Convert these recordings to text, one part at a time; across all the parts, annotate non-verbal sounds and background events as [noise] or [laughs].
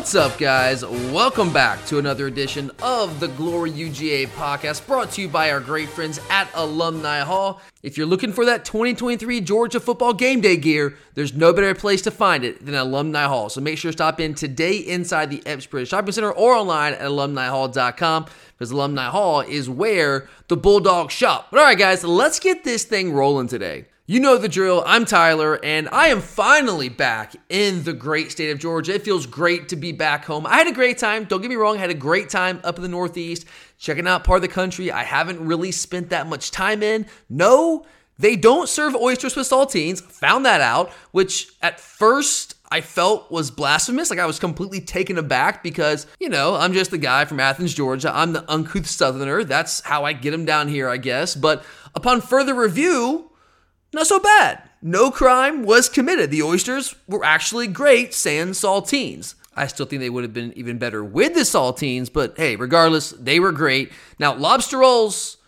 What's up, guys? Welcome back to another edition of the Glory UGA podcast brought to you by our great friends at Alumni Hall. If you're looking for that 2023 Georgia football game day gear, there's no better place to find it than Alumni Hall. So make sure to stop in today inside the Epps Shopping Center or online at alumnihall.com because Alumni Hall is where the Bulldogs shop. But all right, guys, let's get this thing rolling today. You know the drill. I'm Tyler, and I am finally back in the great state of Georgia. It feels great to be back home. I had a great time. Don't get me wrong, I had a great time up in the Northeast, checking out part of the country I haven't really spent that much time in. No, they don't serve oysters with saltines. Found that out, which at first I felt was blasphemous. Like I was completely taken aback because, you know, I'm just the guy from Athens, Georgia. I'm the uncouth southerner. That's how I get them down here, I guess. But upon further review, not so bad. No crime was committed. The oysters were actually great, sans saltines. I still think they would have been even better with the saltines, but hey, regardless, they were great. Now, lobster rolls,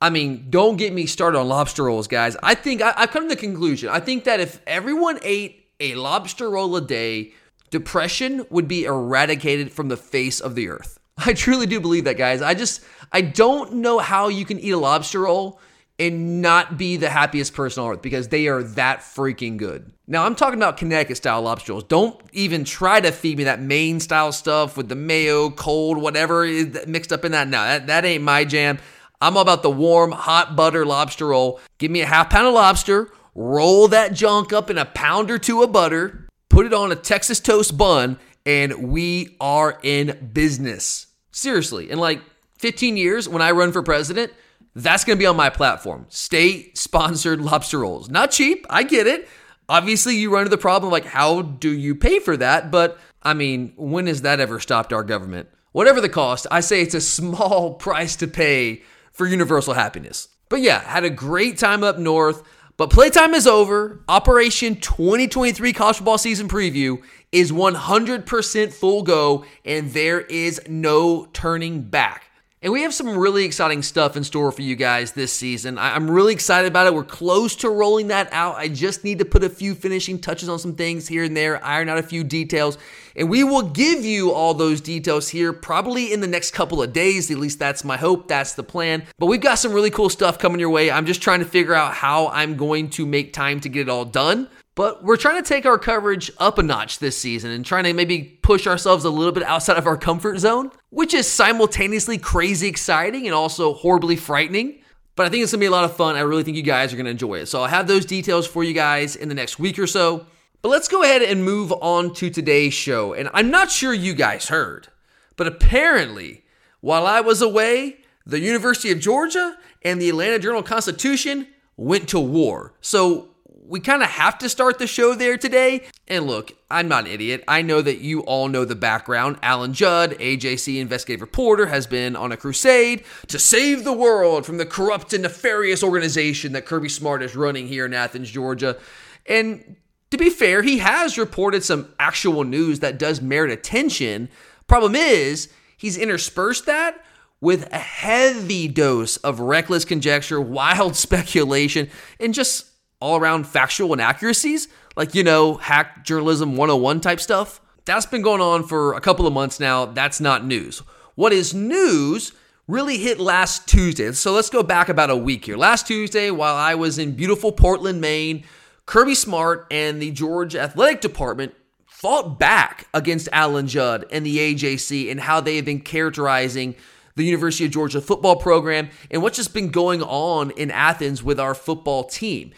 I mean, don't get me started on lobster rolls, guys. I think I, have come to the conclusion. I think that if everyone ate a lobster roll a day, depression would be eradicated from the face of the earth. [laughs] I truly do believe that, guys. I just, I don't know how you can eat a lobster roll and not be the happiest person on earth because they are that freaking good. Now, I'm talking about Connecticut style lobster rolls. Don't even try to feed me that Maine style stuff with the mayo, cold, whatever is mixed up in that. No, that, that ain't my jam. I'm about the warm, hot butter lobster roll. Give me a half pound of lobster, roll that junk up in a pound or two of butter, put it on a Texas toast bun, and we are in business. Seriously, in like 15 years, when I run for president, that's going to be on my platform. State sponsored [laughs] lobster rolls. Not cheap. I get it. Obviously, you run into the problem like, how do you pay for that? But I mean, when has that ever stopped our government? Whatever the cost, I say it's a [laughs] small price to pay for universal happiness. But yeah, had a great time up north. But playtime is over. Operation 2023 college football season preview is 100% full go, and there is no turning back. And we have some really exciting stuff in store for you guys this season. I'm really excited about it. We're close to rolling that out. I just need to put a few finishing touches on some things here and there, iron out a few details, and we will give you all those details here probably in the next couple of days. At least that's my hope. That's the plan. But we've got some really cool stuff coming your way. I'm just trying to figure out how I'm going to make time to get it all done. But we're trying to take our coverage up a notch this season and trying to maybe push ourselves a little bit outside of our comfort zone, which is simultaneously crazy exciting and also horribly frightening. But I think it's gonna be a lot of fun. I really think you guys are gonna enjoy it. So I'll have those details for you guys in the next week or so. But let's go ahead and move on to today's show. And I'm not sure you guys heard, but apparently, while I was away, the University of Georgia and the Atlanta Journal Constitution went to war. So we kind of have to start the show there today. And look, I'm not an idiot. I know that you all know the background. Alan Judd, AJC investigative reporter, has been on a crusade to save the world from the corrupt and nefarious organization that Kirby Smart is running here in Athens, Georgia. And to be fair, he has reported some actual news that does merit attention. Problem is, he's interspersed that with a heavy dose of reckless conjecture, wild [laughs] speculation, and just all around factual inaccuracies, like, you know, hack journalism 101 type stuff. That's been going on for a couple of months now. That's not news. What is news really hit last Tuesday. So let's go back about a week here. Last Tuesday, while I was in beautiful Portland, Maine, Kirby Smart and the Georgia Athletic Department fought back against Alan Judd and the AJC and how they have been characterizing the University of Georgia football program and what's just been going on in Athens with our football team.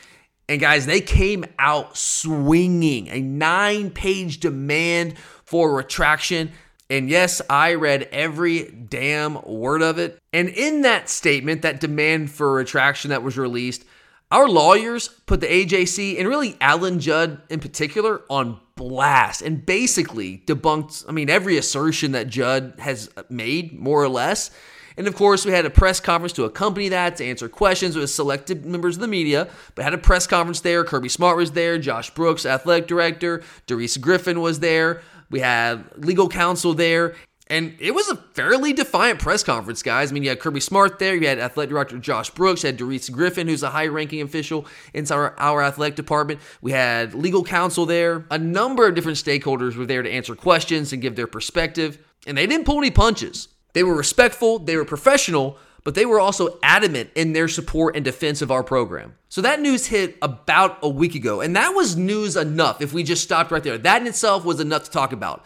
And guys, they came out swinging a nine page demand for retraction. And yes, I read every damn word of it. And in that statement, that demand for retraction that was released, our lawyers put the AJC and really Alan Judd in particular on blast and basically debunked, I mean, every assertion that Judd has made, more or less. And of course, we had a press conference to accompany that to answer questions with selected members of the media. But had a press conference there. Kirby Smart was there. Josh Brooks, athletic director. Darrice Griffin was there. We had legal counsel there. And it was a fairly defiant press conference, guys. I mean, you had Kirby Smart there, you had athletic director Josh Brooks, you had Darrice Griffin, who's a high ranking official inside our, our athletic department. We had legal counsel there. A number of different stakeholders were there to answer questions and give their perspective. And they didn't pull any punches. They were respectful, they were professional, but they were also adamant in their support and defense of our program. So that news hit about a week ago, and that was news enough if we just stopped right there. That in itself was enough to talk about.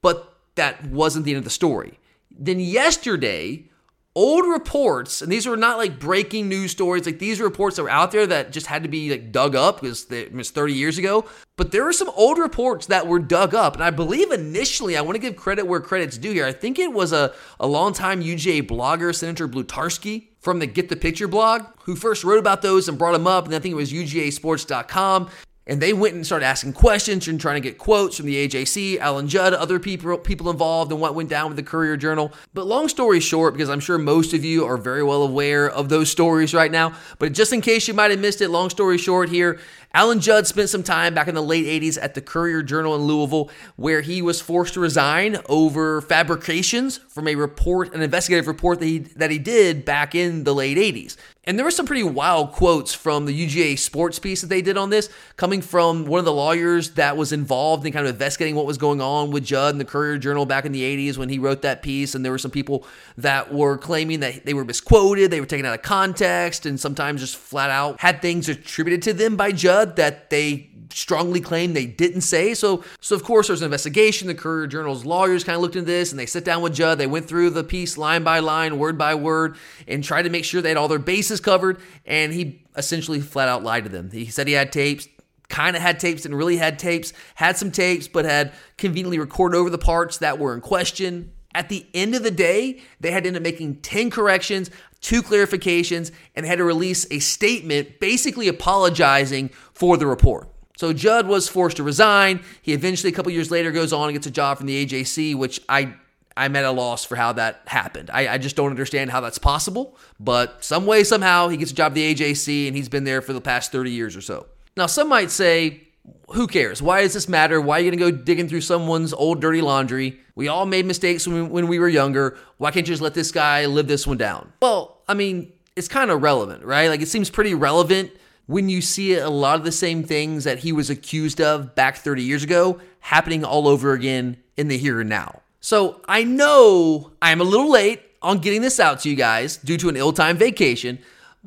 But that wasn't the end of the story. Then yesterday, old reports, and these were not like breaking news stories, like these reports that were out there that just had to be like dug up because it was 30 years ago. But there were some old reports that were dug up. And I believe initially, I want to give credit where credit's due here. I think it was a, a longtime UGA blogger, Senator Blutarsky from the Get the Picture blog, who first wrote about those and brought them up. And I think it was UGAsports.com. And they went and started asking questions and trying to get quotes from the AJC, Alan Judd, other people people involved in what went down with the Courier Journal. But long story short, because I'm sure most of you are very well aware of those stories right now, but just in case you might have missed it, long story short here, Alan Judd spent some time back in the late 80s at the Courier Journal in Louisville, where he was forced to resign over fabrications from a report, an investigative report that he that he did back in the late 80s. And there were some pretty wild quotes from the UGA sports piece that they did on this, coming from one of the lawyers that was involved in kind of investigating what was going on with Judd and the Courier Journal back in the 80s when he wrote that piece. And there were some people that were claiming that they were misquoted, they were taken out of context, and sometimes just flat out had things attributed to them by Judd that they strongly claim they didn't say. So, so of course, there's an investigation. The Courier Journal's lawyers kind of looked into this, and they sit down with Judd. They went through the piece line by line, word by word, and tried to make sure they had all their bases covered. And he essentially flat out lied to them. He said he had tapes. Kind of had tapes, and really had tapes, had some tapes, but had conveniently recorded over the parts that were in question. At the end of the day, they had to end up making 10 corrections, two clarifications, and had to release a statement basically apologizing for the report. So Judd was forced to resign. He eventually, a couple years later, goes on and gets a job from the AJC, which I I'm at a loss for how that happened. I, I, just don't understand how that's possible. But some way, somehow, he gets a job at the AJC, and he's been there for the past 30 years or so. Now, some might say, who cares? Why does this matter? Why are you going to go digging through someone's old dirty laundry? We all made mistakes when we, when we were younger. Why can't you just let this guy live this one down? Well, I mean, it's kind of relevant, right? Like, it seems pretty relevant when you see a lot of the same things that he was accused of back 30 years ago happening all over again in the here and now. So I know I'm a little late on getting this out to you guys due to an ill timed vacation.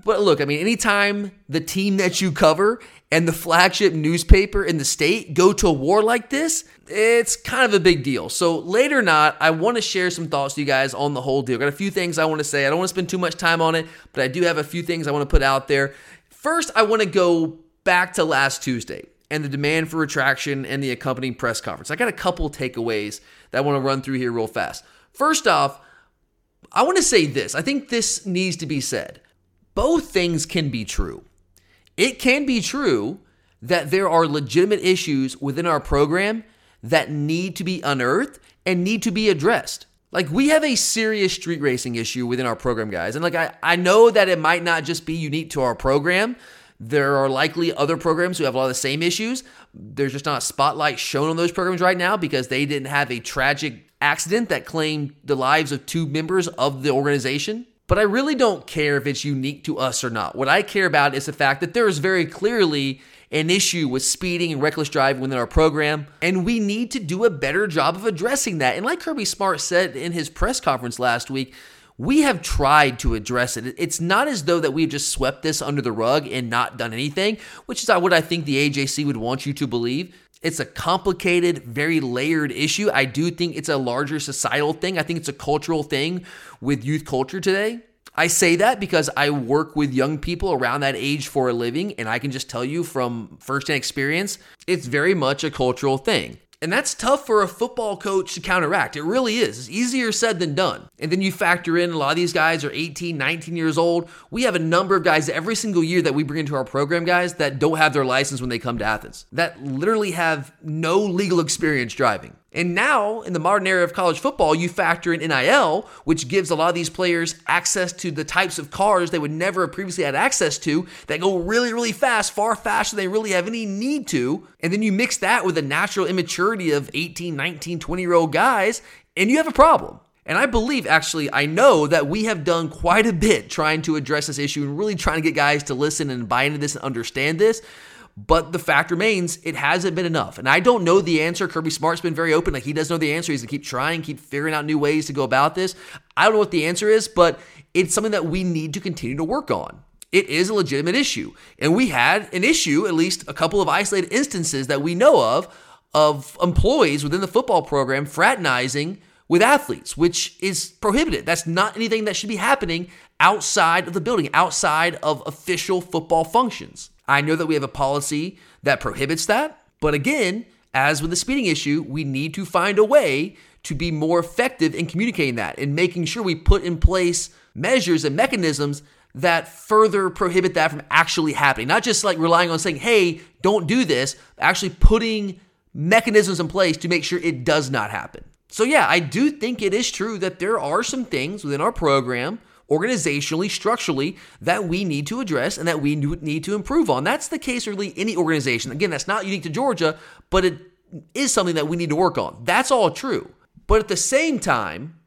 But look, I mean, anytime the team that you cover and the flagship newspaper in the state go to a war like this, it's kind of a big deal. So, later or not, I want to share some thoughts to you guys on the whole deal. Got a few things I want to say. I don't want to spend too much time on it, but I do have a few things I want to put out there. First, I want to go back to last Tuesday and the demand for retraction and the accompanying press conference. I got a couple takeaways that I want to run through here real fast. First off, I want to say this. I think this needs to be said. Both things can be true. It can be true that there are legitimate issues within our program that need to be unearthed and need to be addressed. Like we have a serious street racing issue within our program, guys. And like I, I know that it might not just be unique to our program. There are likely other programs who have a lot of the same issues. There's just not a spotlight shown on those programs right now because they didn't have a tragic accident that claimed the lives of two members of the organization. But I really don't care if it's unique to us or not. What I care about is the fact that there is very clearly an issue with speeding and reckless driving within our program, and we need to do a better job of addressing that. And like Kirby Smart said in his press conference last week, we have tried to address it. It's not as though that we've just swept this under the rug and not done anything, which is what I think the AJC would want you to believe. It's a complicated, very layered issue. I do think it's a larger societal thing. I think it's a cultural thing with youth culture today. I say that because I work with young people around that age for a living, and I can just tell you from firsthand experience, it's very much a cultural thing. And that's tough for a football coach to counteract. It really is. It's easier said than done. And then you factor in a lot of these guys are 18, 19 years old. We have a number of guys every single year that we bring into our program, guys, that don't have their license when they come to Athens, that literally have no legal experience driving. And now, in the modern era of college football, you factor in NIL, which gives a lot of these players access to the types of cars they would never have previously had access to that go really, really fast, far faster than they really have any need to. And then you mix that with the natural immaturity of 18, 19, 20 year old guys, and you have a problem. And I believe, actually, I know that we have done quite a bit trying to address this issue and really trying to get guys to listen and buy into this and understand this. But the fact remains, it hasn't been enough. And I don't know the answer. Kirby Smart's been very open. Like he does know the answer. He's to keep trying, keep figuring out new ways to go about this. I don't know what the answer is, but it's something that we need to continue to work on. It is a legitimate issue. And we had an issue, at least a couple of isolated instances that we know of, of employees within the football program fraternizing with athletes, which is prohibited. That's not anything that should be happening outside of the building, outside of official football functions. I know that we have a policy that prohibits that, but again, as with the speeding issue, we need to find a way to be more effective in communicating that and making sure we put in place measures and mechanisms that further prohibit that from actually happening. Not just like relying on saying, hey, don't do this, actually putting mechanisms in place to make sure it does not happen. So, yeah, I do think it is true that there are some things within our program organizationally, structurally, that we need to address and that we need to improve on. That's the case really any organization. Again, that's not unique to Georgia, but it is something that we need to work on. That's all true. But at the same time,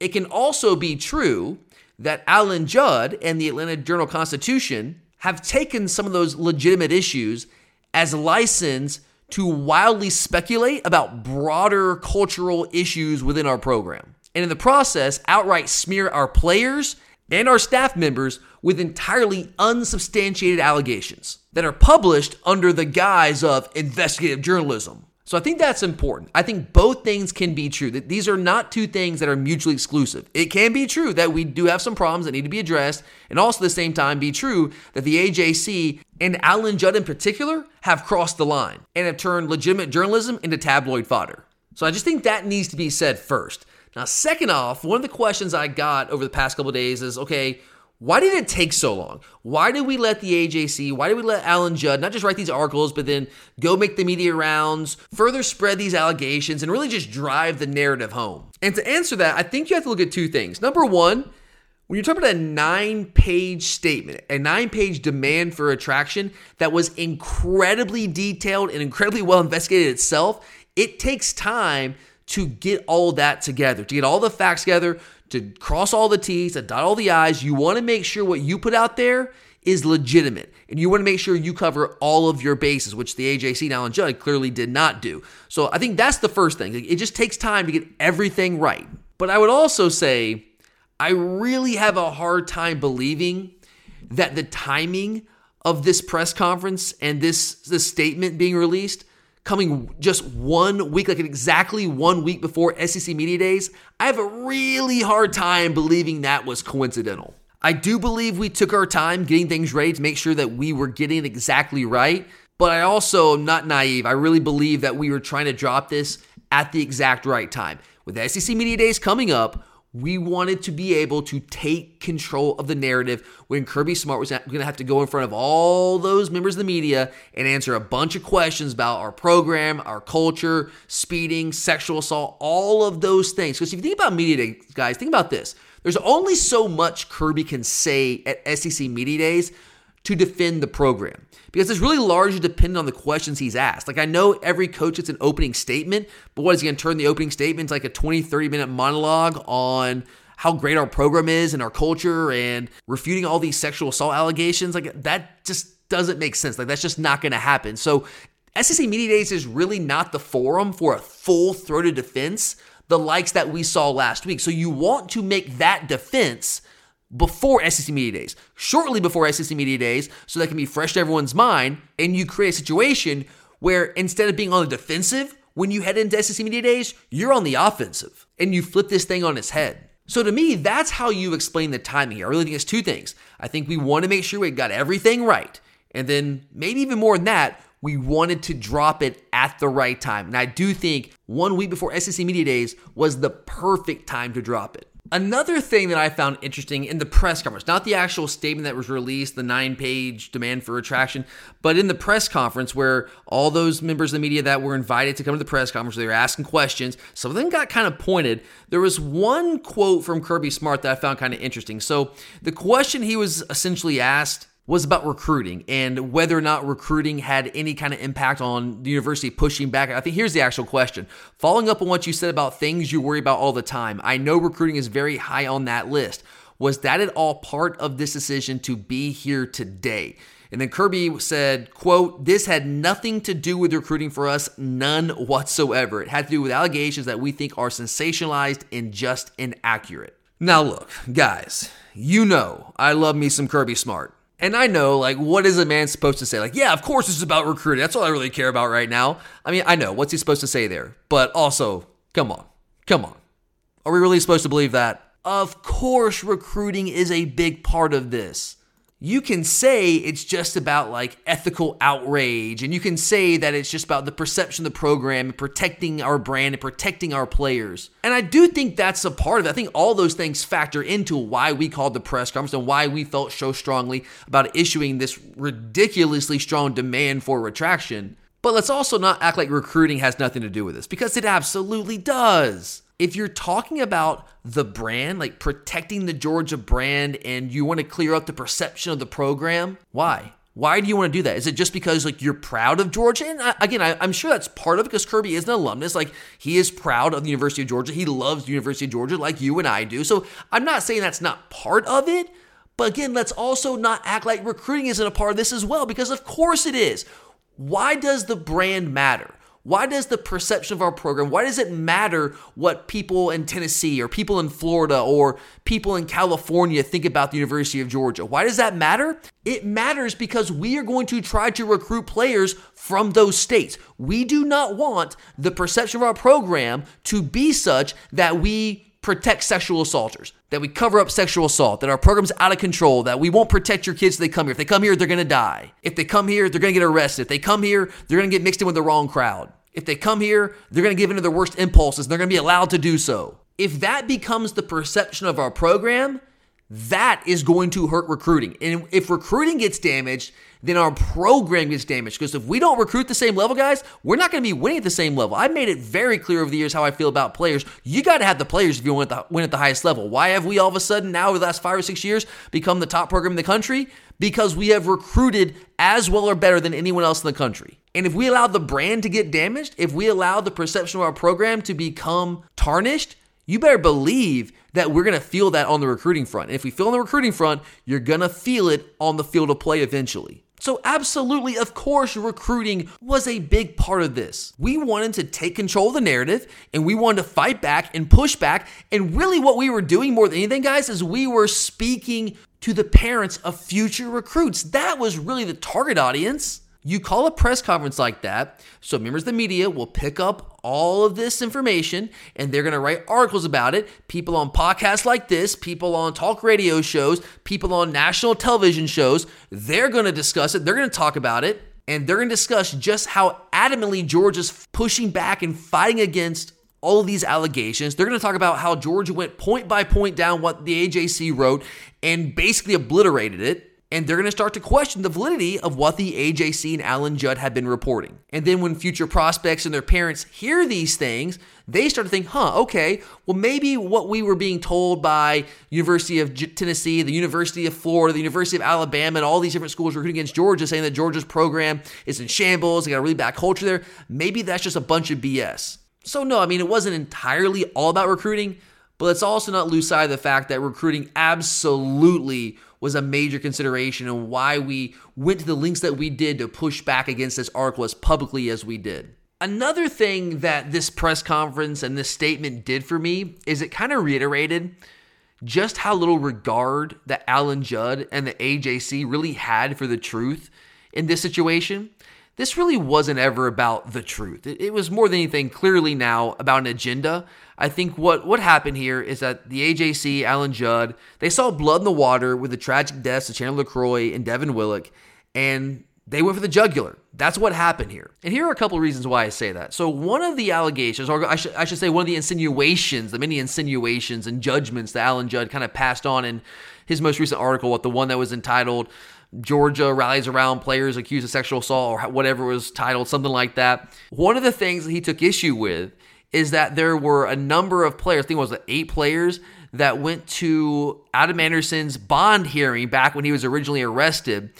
it can also be true that Alan Judd and the Atlanta Journal Constitution have taken some of those legitimate issues as license to wildly speculate about broader cultural issues within our program and in the process outright smear our players and our staff members with entirely unsubstantiated allegations that are published under the guise of investigative journalism. So I think that's important. I think both things can be true. That these are not two things that are mutually exclusive. It can be true that we do have some problems that need to be addressed, and also at the same time be true that the AJC and Alan Judd in particular have crossed the line and have turned legitimate journalism into tabloid fodder. So I just think that needs to be said first. Now, second off, one of the questions I got over the past couple days is okay, why did it take so long? Why did we let the AJC, why did we let Alan Judd not just write these articles, but then go make the media rounds, further spread these allegations, and really just drive the narrative home? And to answer that, I think you have to look at two things. Number one, when you're talking about a nine page statement, a nine page demand for attraction that was incredibly detailed and incredibly well investigated itself, it takes time to get all that together, to get all the facts together, to cross all the T's, to dot all the I's. You want to make sure what you put out there is legitimate. And you want to make sure you cover all of your bases, which the AJC now and Judd clearly did not do. So I think that's the first thing. It just takes time to get everything right. But I would also say, I really have a hard time believing that the timing of this press conference and this, this statement being released coming just one week, like exactly one week before SEC Media Days, I have a really hard time believing that was coincidental. I do believe we took our time getting things ready to make sure that we were getting it exactly right, but I also am not naive. I really believe that we were trying to drop this at the exact right time. With SEC Media Days coming up, we wanted to be able to take control of the narrative when Kirby Smart was going to have to go in front of all those members of the media and answer a bunch of questions about our program, our culture, speeding, sexual assault, all of those things. Because if you think about Media Day, guys, think about this. There's only so much Kirby can say at SEC Media Days to defend the program because it's really largely dependent on the questions he's asked. Like, I know every coach gets an opening statement, but what is he going to turn the opening statement into like a 20, 30 minute monologue on how great our program is and our culture and refuting all these sexual assault allegations? Like, that just doesn't make sense. Like, that's just not going to happen. So, SEC Media Days is really not the forum for a full throated defense, the likes that we saw last week. So, you want to make that defense before SEC Media Days, shortly before SEC Media Days, so that can be fresh to everyone's mind. And you create a situation where instead of being on the defensive when you head into SEC Media Days, you're on the offensive and you flip this thing on its head. So to me, that's how you explain the timing here. I really think it's two things. I think we want to make sure we got everything right. And then maybe even more than that, we wanted to drop it at the right time. And I do think one week before SEC Media Days was the perfect time to drop it. Another thing that I found interesting in the press conference, not the actual statement that was released, the nine page demand for retraction, but in the press conference where all those members of the media that were invited to come to the press conference, they were asking questions. Some of them got kind of pointed. There was one quote from Kirby Smart that I found kind of interesting. So the question he was essentially asked was about recruiting and whether or not recruiting had any kind of impact on the university pushing back. I think here's the actual question. Following up on what you said about things you worry about all the time, I know recruiting is very high on that list. Was that at all part of this decision to be here today? And then Kirby said, quote, this had nothing to do with recruiting for us, none whatsoever. It had to do with allegations that we think are sensationalized and just inaccurate. Now look, guys, you know I love me some Kirby Smart. And I know, like, what is a man supposed to say? Like, yeah, of course this is about recruiting. That's all I really care about right now. I mean, I know. What's he supposed to say there? But also, come on. Come on. Are we really supposed to believe that? Of course, recruiting is a big part of this you can say it's just about like ethical outrage and you can say that it's just about the perception of the program and protecting our brand and protecting our players. And I do think that's a part of it. I think all those things factor into why we called the press conference and why we felt so strongly about issuing this ridiculously strong demand for retraction. But let's also not act like recruiting has nothing to do with this because it absolutely does if you're talking about the brand, like protecting the Georgia brand, and you want to clear up the perception of the program, why? Why do you want to do that? Is it just because like you're proud of Georgia? And I, again, I, am sure that's part of it because Kirby is an alumnus. Like he is proud of the University of Georgia. He loves the University of Georgia like you and I do. So I'm not saying that's not part of it. But again, let's also not act like recruiting isn't a part of this as well because of course it is. Why does the brand matter? Why does the perception of our program, why does it matter what people in Tennessee or people in Florida or people in California think about the University of Georgia? Why does that matter? It matters because we are going to try to recruit players from those states. We do not want the perception of our program to be such that we protect sexual assaulters, that we cover up sexual assault, that our program's out of control, that we won't protect your kids if they come here. If they come here, they're gonna die. If they come here, they're gonna get arrested. If they come here, they're gonna get mixed in with the wrong crowd. If they come here, they're gonna give in to their worst impulses and they're gonna be allowed to do so. If that becomes the perception of our program, that is going to hurt recruiting. And if recruiting gets damaged, then our program gets damaged. Because if we don't recruit the same level, guys, we're not going to be winning at the same level. I've made it very clear over the years how I feel about players. You got to have the players if you want to win at the highest level. Why have we all of a sudden now, over the last five or six years, become the top program in the country? Because we have recruited as well or better than anyone else in the country. And if we allow the brand to get damaged, if we allow the perception of our program to become tarnished, you better believe that we're going to feel that on the recruiting front. And if we feel on the recruiting front, you're going to feel it on the field of play eventually. So, absolutely, of course, recruiting was a big part of this. We wanted to take control of the narrative and we wanted to fight back and push back. And really, what we were doing more than anything, guys, is we were speaking to the parents of future recruits. That was really the target audience. You call a press conference like that, so members of the media will pick up all of this information and they're going to write articles about it. People on podcasts like this, people on talk radio shows, people on national television shows, they're going to discuss it, they're going to talk about it, and they're going to discuss just how adamantly Georgia's pushing back and fighting against all of these allegations. They're going to talk about how Georgia went point by point down what the AJC wrote and basically obliterated it and they're going to start to question the validity of what the AJC and Alan Judd have been reporting. And then when future prospects and their parents hear these things, they start to think, huh, okay, well, maybe what we were being told by University of Tennessee, the University of Florida, the University of Alabama, and all these different schools recruiting against Georgia, saying that Georgia's program is in shambles, they got a really bad culture there, maybe that's just a bunch of BS. So, no, I mean, it wasn't entirely all about recruiting, but let's also not lose sight of the fact that recruiting absolutely was a major consideration and why we went to the links that we did to push back against this article as publicly as we did. Another thing that this press conference and this statement did for me is it kind of reiterated just how little regard that Alan Judd and the AJC really had for the truth in this situation. This really wasn't ever about the truth. It, was more than anything clearly now about an agenda I think what what happened here is that the AJC, Alan Judd, they saw blood in the water with the tragic deaths of Chandler LeCroy and Devin Willock, and They went for the jugular. That's what happened here. And here are a couple of reasons why I say that. So, one of the allegations, or I should, I should say, one of the insinuations, the many insinuations and judgments that Alan Judd kind of passed on in his most recent article, what the one that was entitled Georgia rallies around players accused of sexual assault or whatever it was titled, something like that. One of the things that he took issue with is that there were a number of players, I think it was eight players, that went to Adam Anderson's bond hearing back when he was originally arrested,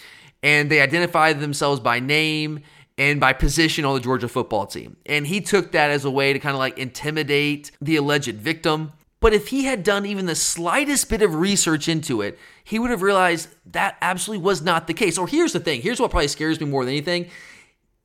and they identified themselves by name and by position on the Georgia football team. And he took that as a way to kind of like intimidate the alleged victim. But if he had done even the slightest bit of research into it, he would have realized that absolutely was not the case. Or here's the thing here's what probably scares me more than anything.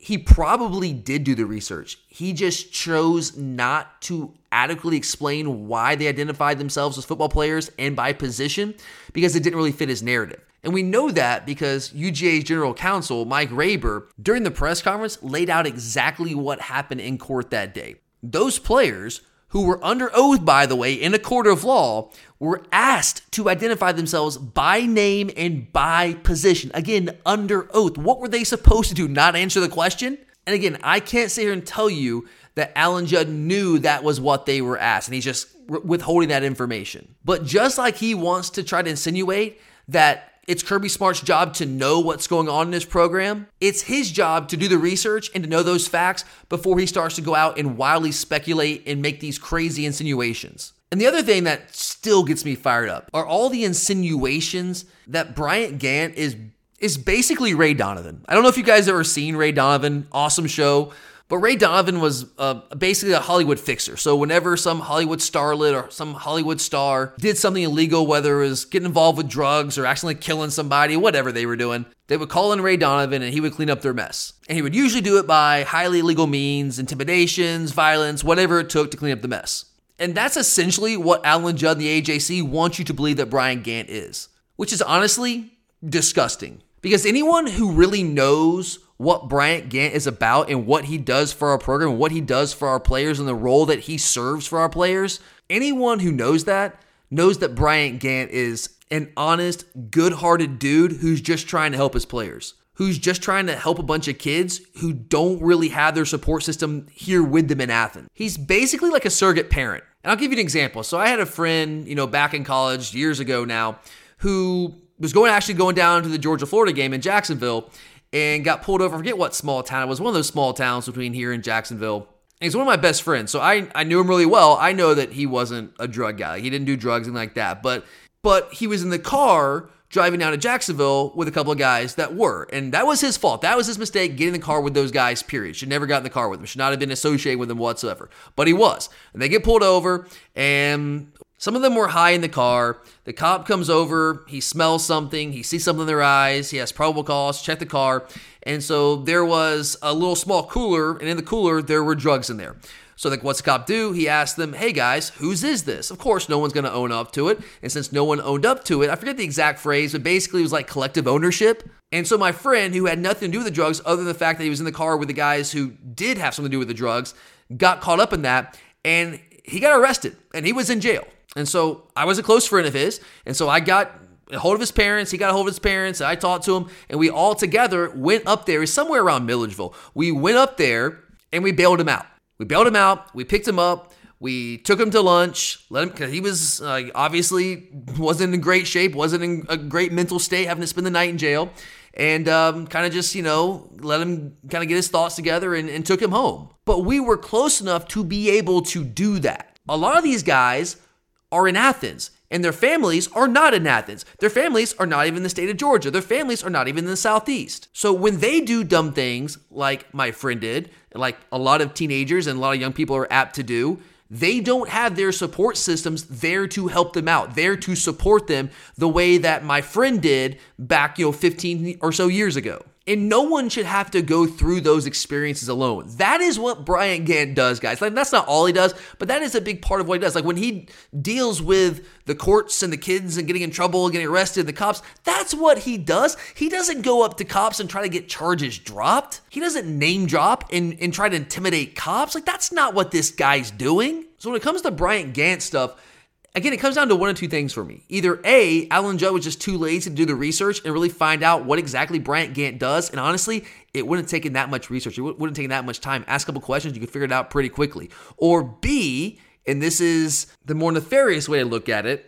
He probably did do the research. He just chose not to adequately explain why they identified themselves as football players and by position because it didn't really fit his narrative. And we know that because UGA's general counsel, Mike Raber, during the press conference laid out exactly what happened in court that day. Those players who were under oath, by the way, in a court of law, were asked to identify themselves by name and by position. Again, under oath. What were they supposed to do? Not answer the question? And again, I can't sit here and tell you that Alan Judd knew that was what they were asked, and he's just withholding that information. But just like he wants to try to insinuate that it's Kirby Smart's job to know what's going on in this program. It's his job to do the research and to know those facts before he starts to go out and wildly speculate and make these crazy insinuations. And the other thing that still gets me fired up are all the insinuations that Bryant Gantt is is basically Ray Donovan. I don't know if you guys ever seen Ray Donovan, awesome show. But Ray Donovan was uh, basically a Hollywood fixer. So whenever some Hollywood starlet or some Hollywood star did something illegal, whether it was getting involved with drugs or accidentally killing somebody, whatever they were doing, they would call in Ray Donovan and he would clean up their mess. And he would usually do it by highly illegal means, intimidations, violence, whatever it took to clean up the mess. And that's essentially what Alan Judd and the AJC want you to believe that Bryant Gantt is, which is honestly disgusting. Because anyone who really knows what Bryant Gantt is about and what he does for our program, what he does for our players, and the role that he serves for our players. Anyone who knows that knows that Bryant Gantt is an honest, good hearted dude who's just trying to help his players, who's just trying to help a bunch of kids who don't really have their support system here with them in Athens. He's basically like a surrogate parent. And I'll give you an example. So I had a friend, you know, back in college years ago now, who was going actually going down to the Georgia Florida game in Jacksonville and got pulled over. I forget what small town it was. One of those small towns between here and Jacksonville. And he's one of my best friends, so I I knew him really well. I know that he wasn't a drug guy. He didn't do drugs and like that. But but he was in the car driving down to Jacksonville with a couple of guys that were. And that was his fault. That was his mistake getting in the car with those guys, period. Should never got in the car with them. Should not have been associated with them whatsoever. But he was. And they get pulled over and some of them were high in the car. The cop comes over, he smells something, he sees something in their eyes, he has probable cause, check the car. And so there was a little small cooler, and in the cooler, there were drugs in there. So, like, what's the cop do? He asks them, hey guys, whose is this? Of course, no one's gonna own up to it. And since no one owned up to it, I forget the exact phrase, but basically it was like collective ownership. And so, my friend, who had nothing to do with the drugs other than the fact that he was in the car with the guys who did have something to do with the drugs, got caught up in that, and he got arrested, and he was in jail. And so I was a close friend of his. And so I got a hold of his parents. He got a hold of his parents. I talked to him. And we all together went up there. It's somewhere around Milledgeville. We went up there and we bailed him out. We bailed him out. We picked him up. We took him to lunch. Let him because he was uh, obviously wasn't in great shape, wasn't in a great mental state, having to spend the night in jail, and um, kind of just you know let him kind of get his thoughts together and, and took him home. But we were close enough to be able to do that. A lot of these guys are in Athens and their families are not in Athens. Their families are not even in the state of Georgia. Their families are not even in the Southeast. So when they do dumb things like my friend did, like a lot of teenagers and a lot of young people are apt to do, they don't have their support systems there to help them out, there to support them the way that my friend did back, you know, 15 or so years ago. And no one should have to go through those experiences alone. That is what Bryant Gantt does, guys. Like that's not all he does, but that is a big part of what he does. Like when he deals with the courts and the kids and getting in trouble and getting arrested, the cops, that's what he does. He doesn't go up to cops and try to get charges dropped. He doesn't name drop and, and try to intimidate cops. Like that's not what this guy's doing. So when it comes to Bryant Gantt stuff, Again, it comes down to one of two things for me. Either A, Alan Judd was just too lazy to do the research and really find out what exactly Bryant Gantt does. And honestly, it wouldn't have taken that much research. It wouldn't have taken that much time. Ask a couple questions, you could figure it out pretty quickly. Or B, and this is the more nefarious way to look at it,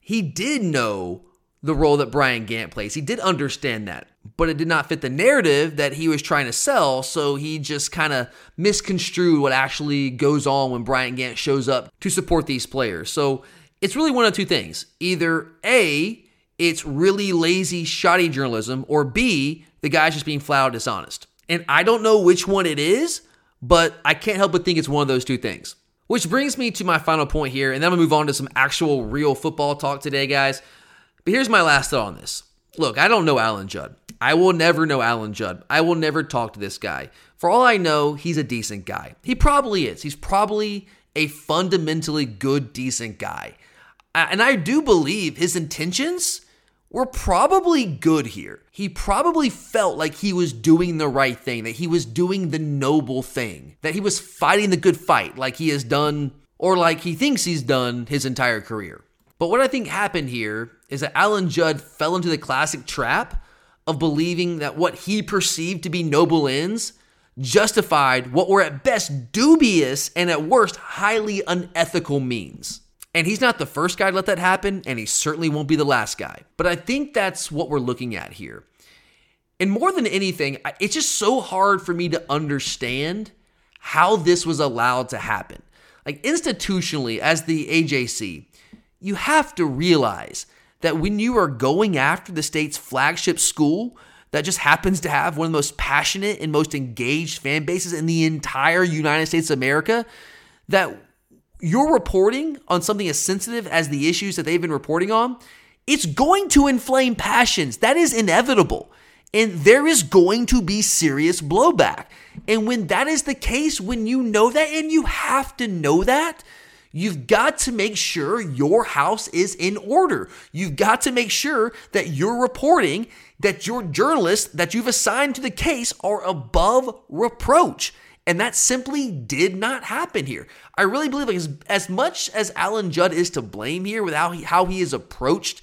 he did know the role that Bryant Gantt plays. He did understand that, but it did not fit the narrative that he was trying to sell. So he just kind of misconstrued what actually goes on when Bryant Gantt shows up to support these players. So it's really one of two things. Either A, it's really lazy, shoddy journalism, or B, the guy's just being flat out dishonest. And I don't know which one it is, but I can't help but think it's one of those two things. Which brings me to my final point here, and then I'm gonna move on to some actual real football talk today, guys. But here's my last thought on this. Look, I don't know Alan Judd. I will never know Alan Judd. I will never talk to this guy. For all I know, he's a decent guy. He probably is. He's probably a fundamentally good, decent guy. And I do believe his intentions were probably good here. He probably felt like he was doing the right thing, that he was doing the noble thing, that he was fighting the good fight like he has done or like he thinks he's done his entire career. But what I think happened here is that Alan Judd fell into the classic trap of believing that what he perceived to be noble ends justified what were at best dubious and at worst highly unethical means. And he's not the first guy to let that happen, and he certainly won't be the last guy. But I think that's what we're looking at here. And more than anything, it's just so hard for me to understand how this was allowed to happen. Like institutionally, as the AJC, you have to realize that when you are going after the state's flagship school that just happens to have one of the most passionate and most engaged fan bases in the entire United States of America, that you're reporting on something as sensitive as the issues that they've been reporting on, it's going to inflame passions. That is inevitable. And there is going to be serious blowback. And when that is the case, when you know that, and you have to know that, You've got to make sure your house is in order. You've got to make sure that you're reporting that your journalists that you've assigned to the case are above reproach. And that simply did not happen here. I really believe like, as, as much as Alan Judd is to blame here with how he, how he has approached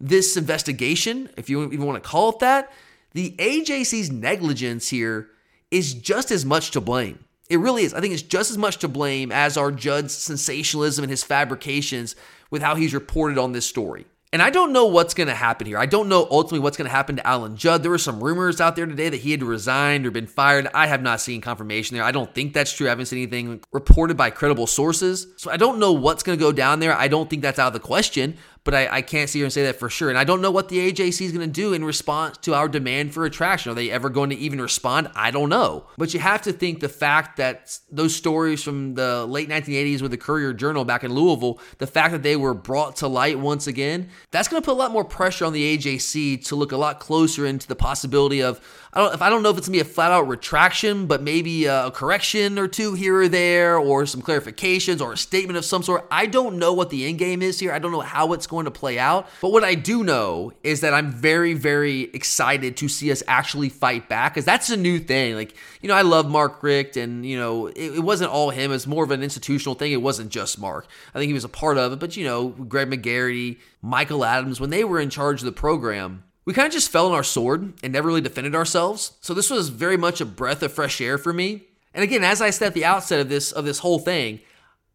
this investigation, if you even want to call it that, the AJC's negligence here is just as much to blame. It really is. I think it's just as much to blame as our Judd's sensationalism and his fabrications with how he's reported on this story. And I don't know what's going to happen here. I don't know ultimately what's going to happen to Alan Judd. There were some rumors out there today that he had resigned or been fired. I have not seen confirmation there. I don't think that's true. I haven't seen anything reported by credible sources. So I don't know what's going to go down there. I don't think that's out of the question but I, I, can't sit here and say that for sure. And I don't know what the AJC is going to do in response to our demand for attraction. Are they ever going to even respond? I don't know. But you have to think the fact that those stories from the late 1980s with the Courier Journal back in Louisville, the fact that they were brought to light once again, that's going to put a lot more pressure on the AJC to look a lot closer into the possibility of I don't if I don't know if it's gonna be a flat out retraction, but maybe a correction or two here or there, or some clarifications or a statement of some sort. I don't know what the end game is here. I don't know how it's going to play out. But what I do know is that I'm very, very excited to see us actually fight back because that's a new thing. Like, you know, I love Mark Richt, and you know, it, it wasn't all him. It's more of an institutional thing. It wasn't just Mark. I think he was a part of it, but you know, Greg McGarity, Michael Adams, when they were in charge of the program we kind of just fell on our sword and never really defended ourselves. So this was very much a breath of fresh air for me. And again, as I said at the outset of this of this whole thing,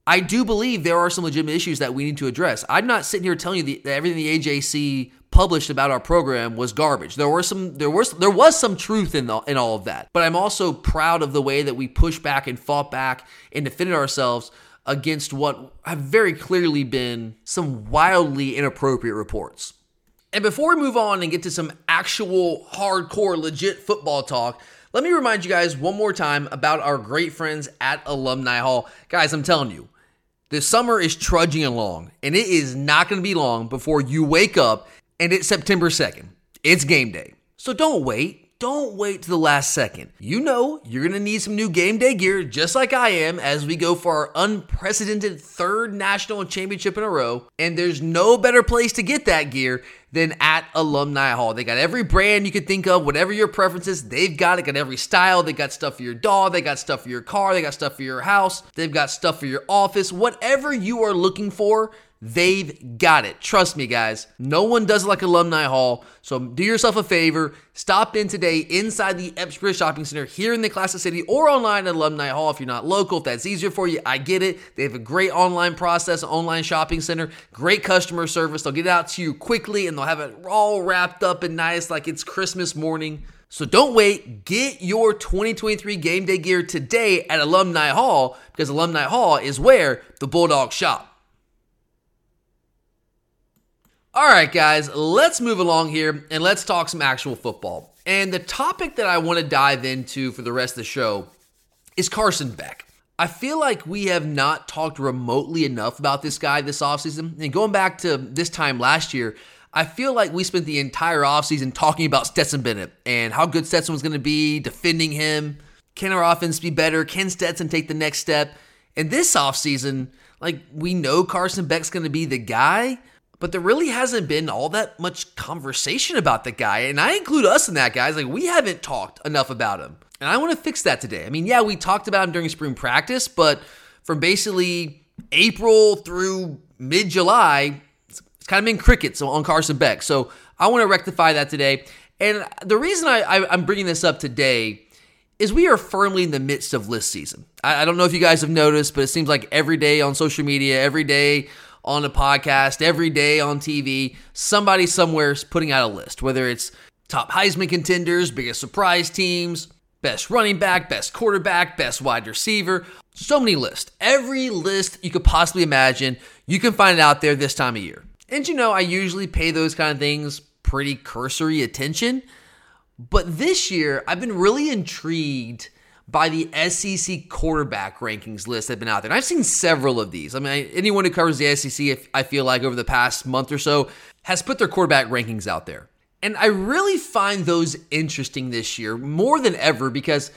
I do believe there are some legitimate issues that we need to address. I'm not sitting here telling you the, that everything the AJC published about our program was garbage. There were some there was there was some truth in the, in all of that. But I'm also proud of the way that we pushed back and fought back and defended ourselves against what have very clearly been some wildly inappropriate reports. And before we move on and get to some actual hardcore, legit football talk, let me remind you guys one more time about our great friends at Alumni Hall. Guys, I'm telling you, the summer is trudging along, and it is not going to be long before you wake up and it's September 2nd. It's game day. So don't wait. Don't wait to the last second. You know you're going to need some new game day gear, just like I am, as we go for our unprecedented third national championship in a row. And there's no better place to get that gear than at Alumni Hall. They got every brand you could think of, whatever your preferences, they've got it. Got every style. They got stuff for your dog. They got stuff for your car. They got stuff for your house. They've got stuff for your office. Whatever you are looking for, They've got it. Trust me, guys. No one does it like Alumni Hall. So do yourself a favor. Stop in today inside the Epps Bridge Shopping Center here in the Classic City or online at Alumni Hall if you're not local. If that's easier for you, I get it. They have a great online process, online shopping center, great customer service. They'll get it out to you quickly and they'll have it all wrapped up and nice like it's Christmas morning. So don't wait. Get your 2023 game day gear today at Alumni Hall because Alumni Hall is where the Bulldogs shop. All right, guys, let's move along here and let's talk some actual football. And the topic that I want to dive into for the rest of the show is Carson Beck. I feel like we have not talked remotely enough about this guy this offseason. And going back to this time last year, I feel like we spent the entire offseason talking about Stetson Bennett and how good Stetson was going to be, defending him. Can our offense be better? Can Stetson take the next step? And this offseason, like we know Carson Beck's going to be the guy, but there really hasn't been all that much conversation about the guy. And I include us in that, guys. Like, we haven't talked enough about him. And I want to fix that today. I mean, yeah, we talked about him during spring practice, but from basically April through mid July, it's kind of been crickets on Carson Beck. So I want to rectify that today. And the reason I, I, am bringing this up today is we are firmly in the midst of list season. I, I don't know if you guys have noticed, but it seems like every day on social media, every day on a podcast, every day on TV, somebody somewhere is putting out a list, whether it's top Heisman contenders, biggest surprise teams, best running back, best quarterback, best wide receiver. So many lists. Every list you could possibly imagine, you can find it out there this time of year. And you know, I usually pay those kind of things pretty cursory attention. But this year, I've been really intrigued by the SEC quarterback rankings list that have been out there. And I've seen several of these. I mean, anyone who covers the SEC, I feel like over the past month or so, has put their quarterback rankings out there. And I really find those interesting this year more than ever because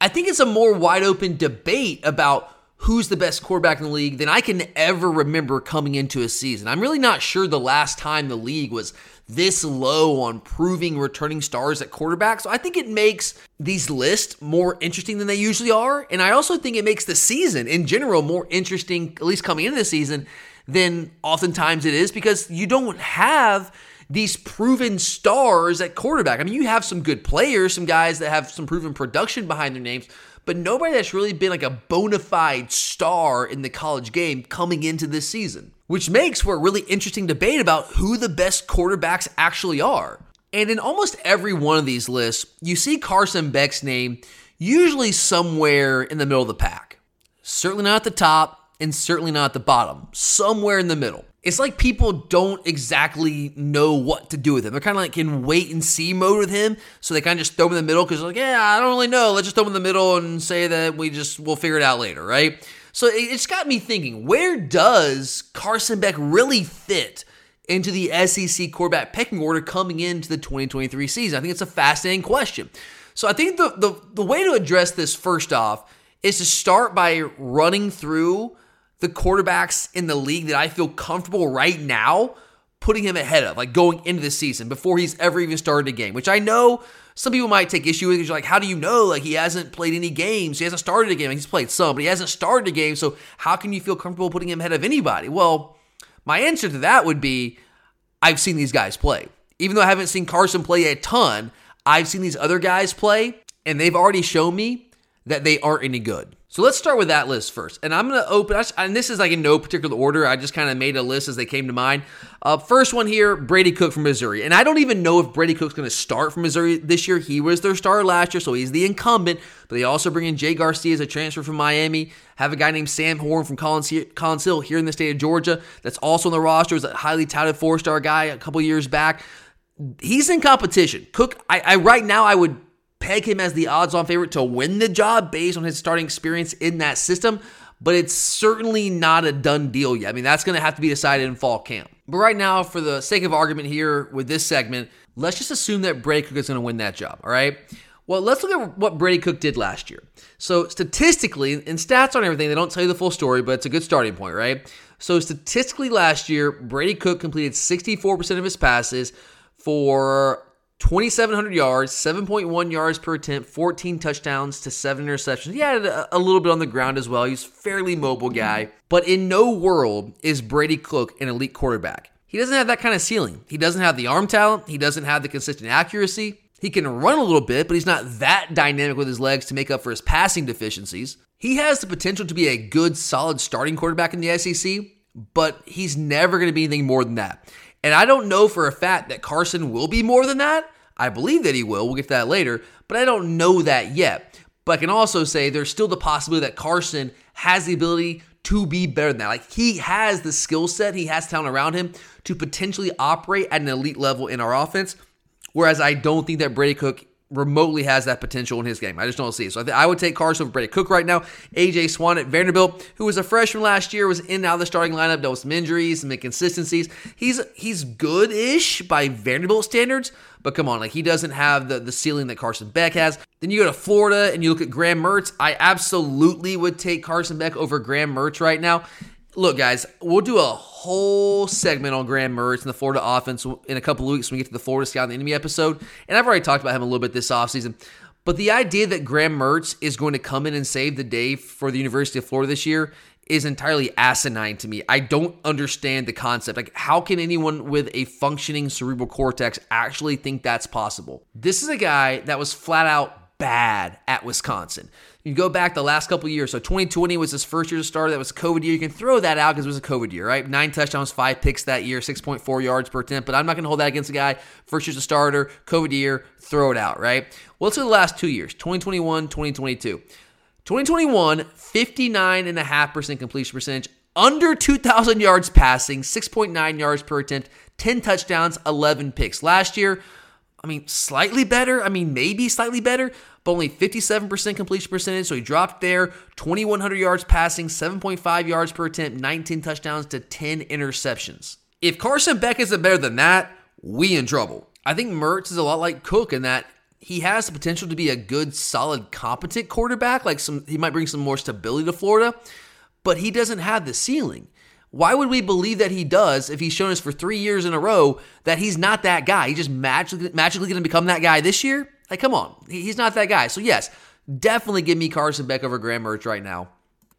I think it's a more wide open debate about who's the best quarterback in the league than I can ever remember coming into a season. I'm really not sure the last time the league was this low on proving returning stars at quarterback. So I think it makes these lists more interesting than they usually are. And I also think it makes the season in general more interesting, at least coming into the season, than oftentimes it is because you don't have these proven stars at quarterback. I mean, you have some good players, some guys that have some proven production behind their names, but nobody that's really been like a bona fide star in the college game coming into this season which makes for a really interesting debate about who the best quarterbacks actually are. And in almost every one of these lists, you see Carson Beck's name usually somewhere in the middle of the pack. Certainly not at the top, and certainly not at the bottom, somewhere in the middle. It's like people don't exactly know what to do with him. They're kind of like in wait and see mode with him, so they kind of just throw him in the middle because like, yeah, I don't really know. Let's just throw him in the middle and say that we just we'll figure it out later, right? So it's got me thinking where does Carson Beck really fit into the SEC quarterback pecking order coming into the 2023 season? I think it's a fascinating question. So I think the, the, the way to address this first off is to start by running through the quarterbacks in the league that I feel comfortable right now putting him ahead of, like going into the season before he's ever even started a game, which I know some people might take issue with because you're like, how do you know? Like he hasn't played any games. He hasn't started a game. He's played some, but he hasn't started a game. So how can you feel comfortable putting him ahead of anybody? Well, my answer to that would be I've seen these guys play. Even though I haven't seen Carson play a ton, I've seen these other guys play, and they've already shown me that they aren't any good. So let's start with that list first. And I'm going to open, and this is like in no particular order. I just kind of made a list as they came to mind. Uh, first one here Brady Cook from Missouri. And I don't even know if Brady Cook's going to start from Missouri this year. He was their star last year, so he's the incumbent. But they also bring in Jay Garcia as a transfer from Miami. Have a guy named Sam Horn from Collins, Collins Hill here in the state of Georgia that's also on the roster. Is a highly touted four star guy a couple years back. He's in competition. Cook, I, I right now, I would peg him as the odds on favorite to win the job based on his starting experience in that system, but it's certainly not a done deal yet. I mean, that's going to have to be decided in fall camp. But right now, for the sake of argument here with this segment, let's just assume that Brady Cook is going to win that job, all right? Well, let's look at what Brady Cook did last year. So, statistically, and stats on everything, they don't tell you the full story, but it's a good starting point, right? So, statistically, last year, Brady Cook completed 64% of his passes for 2,700 yards, 7.1 yards per attempt, 14 touchdowns to seven interceptions. He had a, a, little bit on the ground as well. He's a fairly mobile mhm. guy. But in no world is Brady Cook an elite quarterback. He doesn't have that kind of ceiling. He doesn't have the arm talent. He doesn't have the consistent accuracy. He can run a little bit, but he's not that dynamic with his legs to make up for his passing deficiencies. He has the potential to be a good, solid starting quarterback in the SEC, but he's never going to be anything more than that. And I don't know for a fact that Carson will be more than that. I believe that he will. We'll get to that later, but I don't know that yet. But I can also say there's still the possibility that Carson has the ability to be better than that. Like he has the skill set, he has talent around him to potentially operate at an elite level in our offense. Whereas I don't think that Brady Cook remotely has that potential in his game. I just don't see it. So I, th- I would take Carson over Brady Cook right now. AJ Swann at Vanderbilt, who was a freshman last year, was in and out of the starting lineup, dealt with some injuries, some inconsistencies. He's he's good-ish by Vanderbilt standards, but come on, like he doesn't have the, the ceiling that Carson Beck has. Then you go to Florida and you look at Graham Mertz. I absolutely would take Carson Beck over Graham Mertz right now. Look, guys, we'll do a whole segment on Graham Mertz and the Florida offense in a couple of weeks when we get to the Florida Scout and the Enemy episode. And I've already talked about him a little bit this offseason. But the idea that Graham Mertz is going to come in and save the day for the University of Florida this year is entirely asinine to me. I don't understand the concept. Like, how can anyone with a functioning cerebral cortex actually think that's possible? This is a guy that was flat out bad at Wisconsin. You go back the last couple years. So 2020 was his first year to start. That was COVID year. You can throw that out because it was a COVID year, right? Nine touchdowns, five picks that year, 6.4 yards per attempt. But I'm not going to hold that against a guy. First year year's a starter, COVID year, throw it out, right? Well, let's the last two years 2021, 2022. 2021, 59.5% completion percentage, under 2,000 yards passing, 6.9 yards per attempt, 10 touchdowns, 11 picks. Last year, I mean, slightly better. I mean, maybe slightly better, but only 57% completion percentage. So he dropped there. 2,100 yards passing, 7.5 yards per attempt, 19 touchdowns to 10 interceptions. If Carson Beck isn't better than that, we in trouble. I think Mertz is a lot like Cook in that he has the potential to be a good, solid, competent quarterback. Like some, he might bring some more stability to Florida, but he doesn't have the ceiling. Why would we believe that he does if he's shown us for three years in a row that he's not that guy? He's just magically, magically going to become that guy this year? Like, come on. He's not that guy. So, yes, definitely give me Carson Beck over Graham Mertz right now.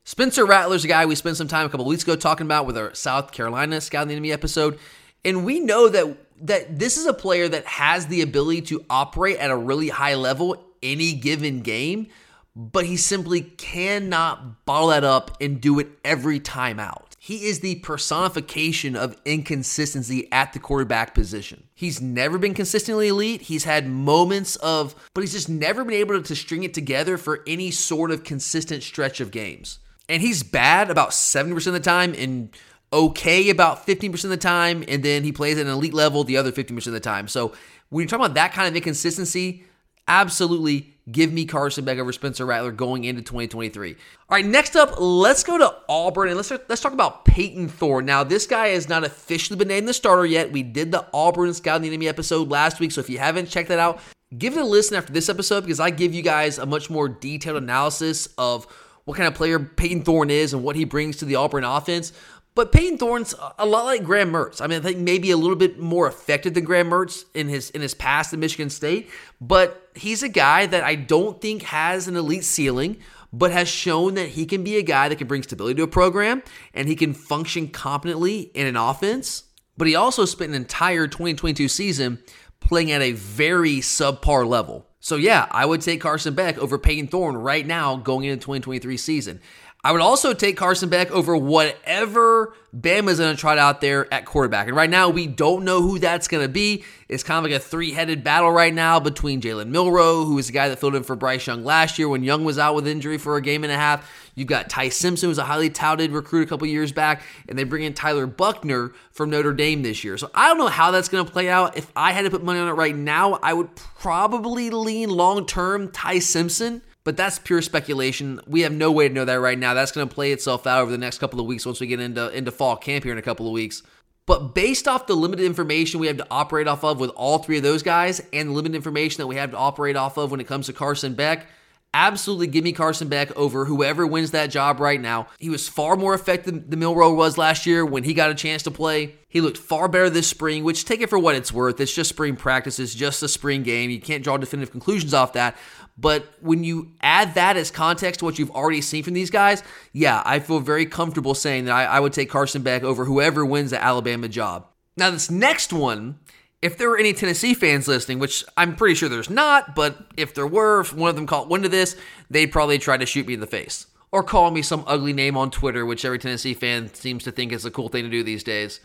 Spencer Rattler's a guy we spent some time a couple weeks ago talking about with our South Carolina Scouting the Enemy episode. And we know that that this is a player that has the ability to operate at a really high level any given game, but he simply cannot bottle that up and do it every time out. He is the personification of inconsistency at the quarterback position. He's never been consistently elite. He's had moments of, but he's just never been able to string it together for any sort of consistent stretch of games. And he's bad about 70% of the time and okay about 15% of the time. And then he plays at an elite level the other 15% of the time. So when you're talking about that kind of inconsistency, absolutely give me Carson Beck over Spencer Rattler going into 2023. All right, next up, let's go to Auburn and let's let's talk about Payton Thorne. Now, this guy has not officially been named the starter yet. We did the Auburn Scouting the Enemy episode last week, so if you haven't checked that out, give it a listen after this episode because I give you guys a much more detailed analysis of what kind of player Payton Thorne is and what he brings to the Auburn offense. But Payton Thorne's a lot like Graham Mertz. I mean, I think maybe a little bit more effective than Graham Mertz in his in his past at Michigan State. But he's a guy that I don't think has an elite ceiling, but has shown that he can be a guy that can bring stability to a program and he can function competently in an offense. But he also spent an entire 2022 season playing at a very subpar level. So yeah, I would take Carson Beck over Payton Thorne right now going into 2023 season. I would also take Carson Beck over whatever Bama's going to try out there at quarterback. And right now, we don't know who that's going to be. It's kind of like a three headed battle right now between Jalen Milroe, who is the guy that filled in for Bryce Young last year when Young was out with injury for a game and a half. You've got Ty Simpson, who's a highly touted recruit a couple years back, and they bring in Tyler Buchner from Notre Dame this year. So I don't know how that's going to play out. If I had to put money on it right now, I would probably lean long term Ty Simpson. But that's pure speculation. We have no way to know that right now. That's going to play itself out over the next couple of weeks once we get into, into fall camp here in a couple of weeks. But based off the limited information we have to operate off of with all three of those guys and the limited information that we have to operate off of when it comes to Carson Beck, Absolutely give me Carson Beck over whoever wins that job right now. He was far more effective than Milroe was last year when he got a chance to play. He looked far better this spring, which take it for what it's worth. It's just spring practice, it's just a spring game. You can't draw definitive conclusions off that. But when you add that as context to what you've already seen from these guys, yeah, I feel very comfortable saying that I, I would take Carson Beck over whoever wins the Alabama job. Now, this next one if there were any Tennessee fans listening, which I'm pretty sure there's not, but if there were, if one of them caught wind of this, they'd probably try to shoot me in the face or call me some ugly name on Twitter, which every Tennessee fan seems to think is a cool thing to do these days.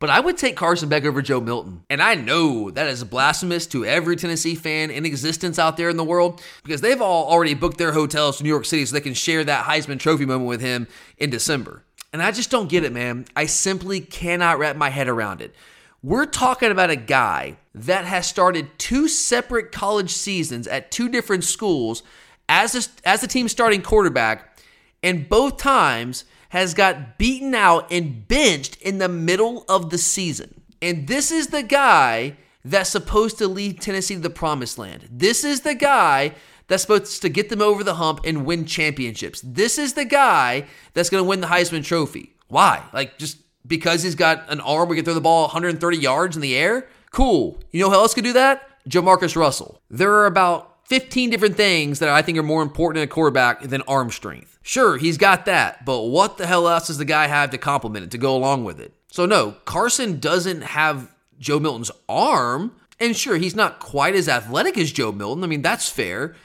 But I would take Carson Beck over Joe Milton. And I know that is blasphemous to every Tennessee fan in existence out there in the world because they've all already booked their hotels to New York City so they can share that Heisman Trophy moment with him in December. And I just don't get it, man. I simply cannot wrap my head around it. We're talking about a guy that has started two separate college seasons at two different schools as a, as a team starting quarterback, and both times has got beaten out and benched in the middle of the season. And this is the guy that's supposed to lead Tennessee to the promised land. This is the guy that's supposed to get them over the hump and win championships. This is the guy that's going to win the Heisman Trophy. Why? Like, just because he's got an arm we can throw the ball 130 yards in the air? Cool. You know who else could do that? JaMarcus Russell. There are about 15 different things that I think are more important in a quarterback than arm strength. Sure, he's got that, but what the hell else does the guy have to complement it, to go along with it? So, no, Carson doesn't have Joe Milton's arm. And sure, he's not quite as athletic as Joe Milton. I mean, that's fair.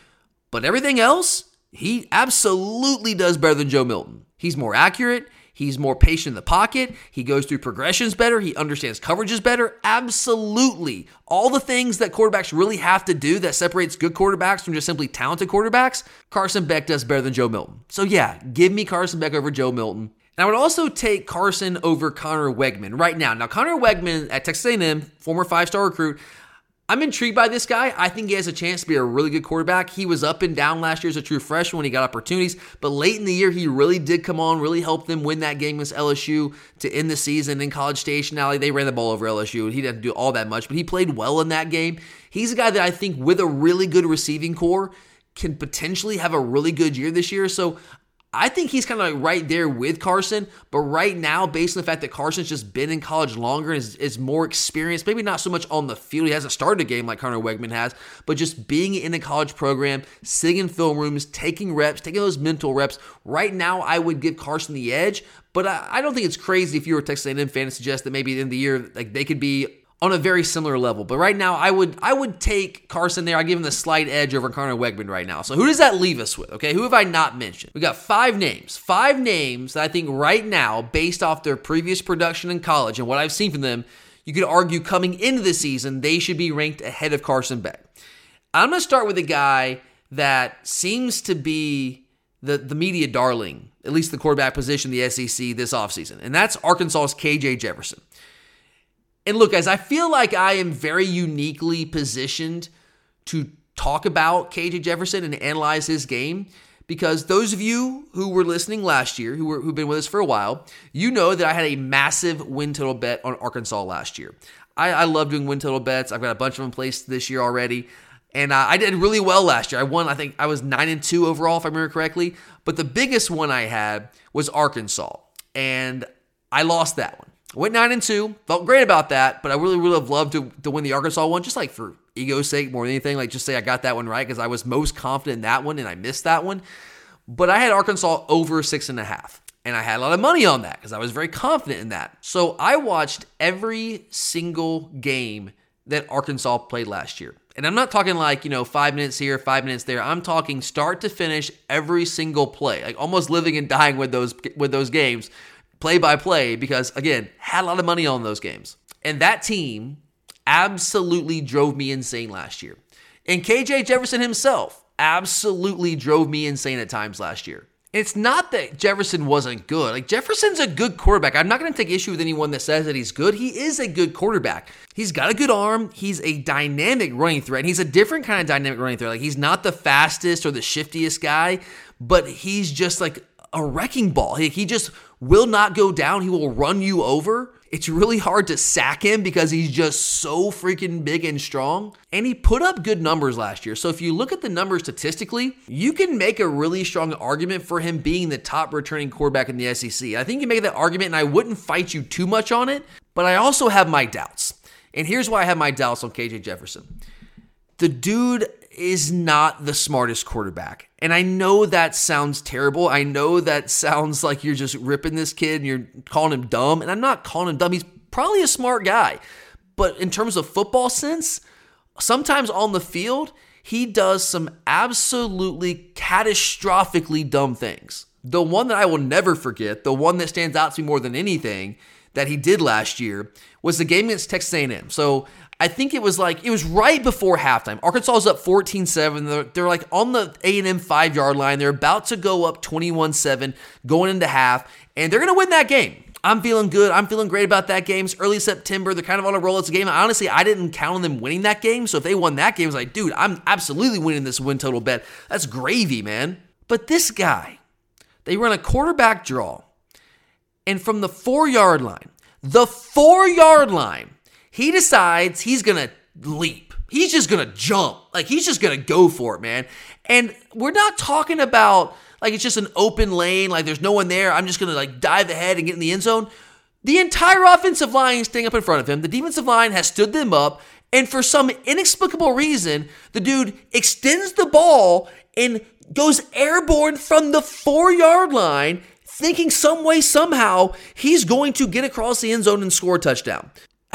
But everything else, he absolutely does better than Joe Milton. He's more accurate. He's more patient in the pocket. He goes through progressions better. He understands coverages better. Absolutely. All the things that quarterbacks really have to do that separates good quarterbacks from just simply talented quarterbacks, Carson Beck does better than Joe Milton. So, yeah, give me Carson Beck over Joe Milton. And I would also take Carson over Conner Weigman right now. Now, Conner Weigman at Texas A&M, former five-star recruit, I'm intrigued by this guy. I think he has a chance to be a really good quarterback. He was up and down last year as a true freshman when he got opportunities, but late in the year, he really did come on, really helped them win that game against LSU to end the season in College Station. Now, they ran the ball over LSU. And he didn't do all that much, but he played well in that game. He's a guy that I think, with a really good receiving corps, can potentially have a really good year this year. So I think he's kind of like right there with Carson, but right now, based on the fact that Carson's just been in college longer and is, is more experienced, maybe not so much on the field. He hasn't started a game like Conner Weigman has, but just being in a college program, sitting in film rooms, taking reps, taking those mental reps. Right now, I would give Carson the edge, but I, I don't think it's crazy if you were a Texas A&M fan to suggest that maybe in the year like they could be on a very similar level. But right now, I would I would take Carson there. I give him the slight edge over Conner Weigman right now. So who does that leave us with? Okay, who have I not mentioned? We got five names, five names that I think right now, based off their previous production in college and what I've seen from them, you could argue coming into the season they should be ranked ahead of Carson Beck. I'm to start with a guy that seems to be the the media darling, at least the quarterback position, the SEC this offseason, and that's Arkansas's KJ Jefferson. And look, guys, I feel like I am very uniquely positioned to talk about KJ Jefferson and analyze his game because those of you who were listening last year, who were who've been with us for a while, you know that I had a massive win total bet on Arkansas last year. I, I love doing win total bets. I've got a bunch of them placed this year already, and uh, I did really well last year. I won. I think I was nine and two overall, if I remember correctly. But the biggest one I had was Arkansas, and I lost that one. Went nine and two, felt great about that, but I really would have loved to, to win the Arkansas one, just like for ego's sake more than anything. Like just say I got that one right because I was most confident in that one and I missed that one. But I had Arkansas over six and a half. And I had a lot of money on that because I was very confident in that. So I watched every single game that Arkansas played last year. And I'm not talking like, you know, five minutes here, five minutes there. I'm talking start to finish every single play, like almost living and dying with those with those games play by play because, again, had a lot of money on those games. And that team absolutely drove me insane last year. And KJ Jefferson himself absolutely drove me insane at times last year. It's not that Jefferson wasn't good. Like, Jefferson's a good quarterback. I'm not going to take issue with anyone that says that he's good. He is a good quarterback. He's got a good arm. He's a dynamic running threat. And he's a different kind of dynamic running threat. Like, he's not the fastest or the shiftiest guy, but he's just like a wrecking ball. He, he just will not go down. He will run you over. it's really hard to sack him because he's just so freaking big and strong. And he put up good numbers last year. So if you look at the numbers statistically, you can make a really strong argument for him being the top returning quarterback in the SEC. I think you make that argument, and I wouldn't fight you too much on it, but I also have my doubts. And here's why I have my doubts on KJ Jefferson. The dude is not the smartest quarterback. And I know that sounds terrible. I know that sounds like you're just ripping this kid and you're calling him dumb. And I'm not calling him dumb. He's probably a smart guy. But in terms of football sense, sometimes on the field, he does some absolutely catastrophically dumb things. The one that I will never forget, the one that stands out to me more than anything that he did last year was the game against Texas A&M. So I think it was like it was right before halftime. Arkansas was up 14-7. They're, they're like on the A&M 5-yard line. They're about to go up 21-7 going into half and they're going to win that game. I'm feeling good. I'm feeling great about that game. It's early September. They're kind of on a roll. It's a game. Honestly, I didn't count on them winning that game. So if they won that game, I was like, dude, I'm absolutely winning this win total bet. That's gravy, man. But this guy, they run a quarterback draw. And from the four yard line, the four yard line, he decides he's going to leap. He's just going to jump. Like he's just going to go for it, man. And we're not talking about like it's just an open lane, like there's no one there. I'm just going to like dive ahead and get in the end zone. The entire offensive line is staying up in front of him. The defensive line has stood them up. And for some inexplicable reason, the dude extends the ball and goes airborne from the four yard line, thinking some way, somehow, he's going to get across the end zone and score a touchdown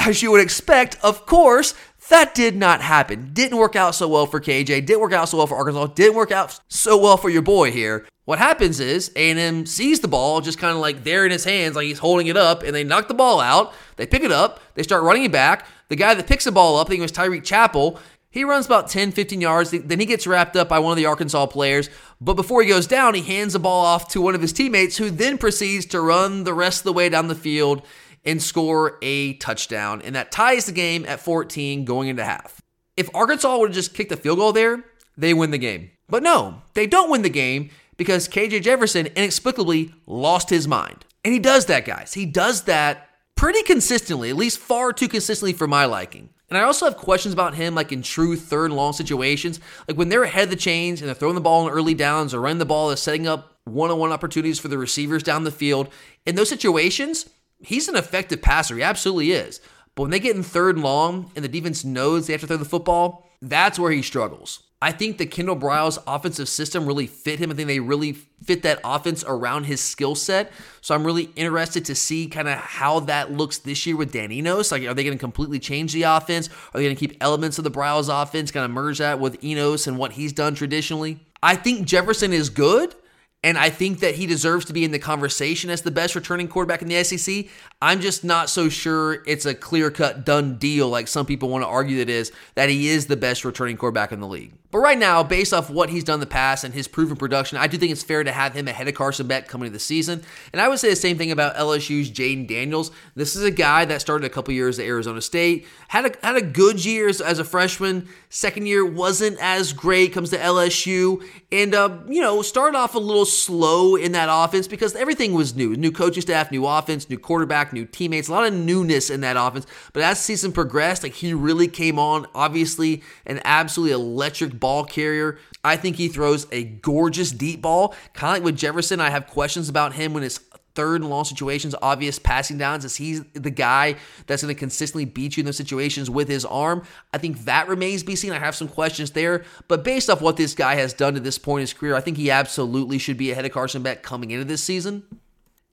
as you would expect, of course, that did not happen. Didn't work out so well for KJ. Didn't work out so well for Arkansas. Didn't work out so well for your boy here. What happens is A&M sees the ball just kind of like there in his hands, like he's holding it up, and they knock the ball out. They pick it up. They start running it back. The guy that picks the ball up, I think it was Tyreek Chappell, he runs about 10, 15 yards. Then he gets wrapped up by one of the Arkansas players. But before he goes down, he hands the ball off to one of his teammates who then proceeds to run the rest of the way down the field and score a touchdown. And that ties the game at 14 going into half. If Arkansas would have just kicked a field goal there, they win the game. But no, they don't win the game because KJ Jefferson inexplicably lost his mind. And he does that, guys. He does that pretty consistently, at least far too consistently for my liking. And I also have questions about him, like in true third and long situations. Like when they're ahead of the chains and they're throwing the ball in early downs or running the ball, they're setting up one on one opportunities for the receivers down the field. In those situations, he's an effective passer. He absolutely is. But when they get in third and long and the defense knows they have to throw the football, that's where he struggles. I think the Kendal Briles offensive system really fit him. I think they really fit that offense around his skill set. So I'm really interested to see kind of how that looks this year with Dan Enos. Like, are they going to completely change the offense? Are they going to keep elements of the Briles offense, kind of merge that with Enos and what he's done traditionally? I think Jefferson is good. And I think that he deserves to be in the conversation as the best returning quarterback in the SEC. I'm just not so sure it's a clear cut, done deal like some people want to argue that is, that he is the best returning quarterback in the league. But right now, based off what he's done in the past and his proven production, I do think it's fair to have him ahead of Carson Beck coming to the season. And I would say the same thing about LSU's Jayden Daniels. This is a guy that started a couple years at Arizona State, had a, had a good year as, as a freshman. Second year wasn't as great, comes to LSU, and, uh, you know, started off a little slow in that offense because everything was new. New coaching staff, new offense, new quarterback, new teammates, a lot of newness in that offense. But as the season progressed, like he really came on, obviously, an absolutely electric ball carrier. I think he throws a gorgeous deep ball. Kind of like with Jefferson, I have questions about him when it's third and long situations, obvious passing downs, is he's the guy that's going to consistently beat you in those situations with his arm. I think that remains to be seen. I have some questions there, but based off what this guy has done to this point in his career, I think he absolutely should be ahead of Carson Beck coming into this season.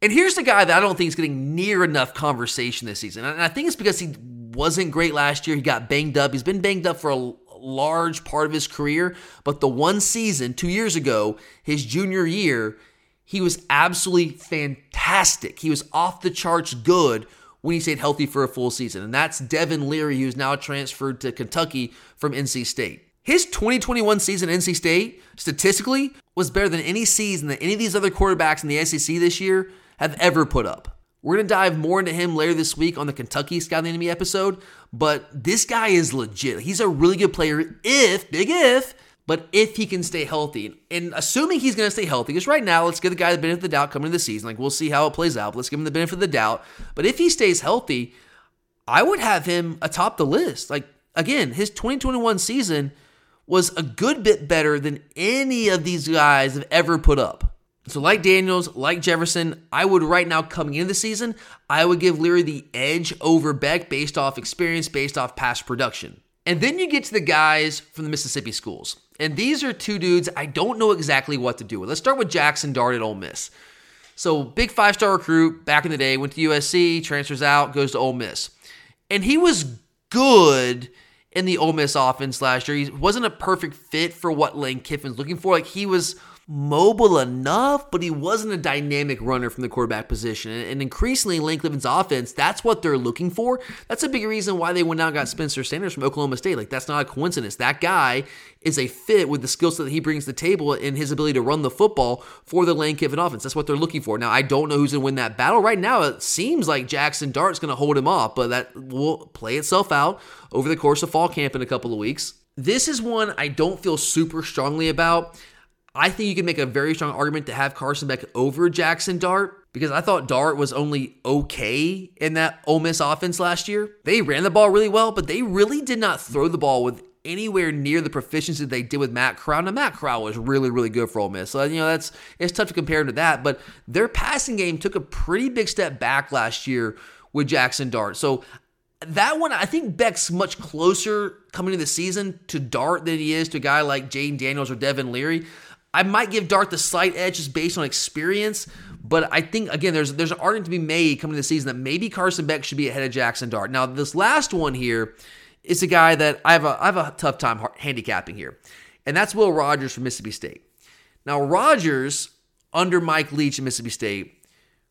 And here's the guy that I don't think is getting near enough conversation this season. And I think it's because he wasn't great last year. He got banged up. He's been banged up for a large part of his career, but the one season, two years ago, his junior year, he was absolutely fantastic. He was off the charts good when he stayed healthy for a full season. And that's Devin Leary, who's now transferred to Kentucky from NC State. His 2021 season at NC State, statistically, was better than any season that any of these other quarterbacks in the SEC this year have ever put up. We're going to dive more into him later this week on the Kentucky the Enemy episode, but this guy is legit. He's a really good player if, big if, but if he can stay healthy, and assuming he's going to stay healthy, because right now, let's give the guy the benefit of the doubt coming into the season. Like, we'll see how it plays out, let's give him the benefit of the doubt. But if he stays healthy, I would have him atop the list. Like, again, his 2021 season was a good bit better than any of these guys have ever put up. So, like Daniels, like Jefferson, I would right now coming into the season, I would give Leary the edge over Beck based off experience, based off past production. And then you get to the guys from the Mississippi schools. And these are two dudes I don't know exactly what to do with. Let's start with Jackson Dart at Ole Miss. So, big five star recruit back in the day, went to USC, transfers out, goes to Ole Miss. And he was good in the Ole Miss offense last year. He wasn't a perfect fit for what Lane Kiffin's looking for. Like, he was mobile enough, but he wasn't a dynamic runner from the quarterback position. And increasingly, Lane Kiffin's offense, that's what they're looking for. That's a big reason why they went out and got Spencer Sanders from Oklahoma State. Like, that's not a coincidence. That guy is a fit with the skill set that he brings to the table and his ability to run the football for the Lane Kiffin offense. That's what they're looking for. Now, I don't know who's going to win that battle. Right now, it seems like Jackson Dart's going to hold him off, but that will play itself out over the course of fall camp in a couple of weeks. This is one I don't feel super strongly about. I think you can make a very strong argument to have Carson Beck over Jackson Dart because I thought Dart was only okay in that Ole Miss offense last year. They ran the ball really well, but they really did not throw the ball with anywhere near the proficiency they did with Matt Corral. Now Matt Corral was really, really good for Ole Miss, so you know that's it's tough to compare him to that. But their passing game took a pretty big step back last year with Jackson Dart. So that one, I think Beck's much closer coming into the season to Dart than he is to a guy like Jayden Daniels or Devin Leary. I might give Dart the slight edge just based on experience, but I think again there's there's an argument to be made coming to the season that maybe Carson Beck should be ahead of Jackson Dart. Now this last one here is a guy that I have a I have a tough time handicapping here, and that's Will Rogers from Mississippi State. Now Rogers under Mike Leach in Mississippi State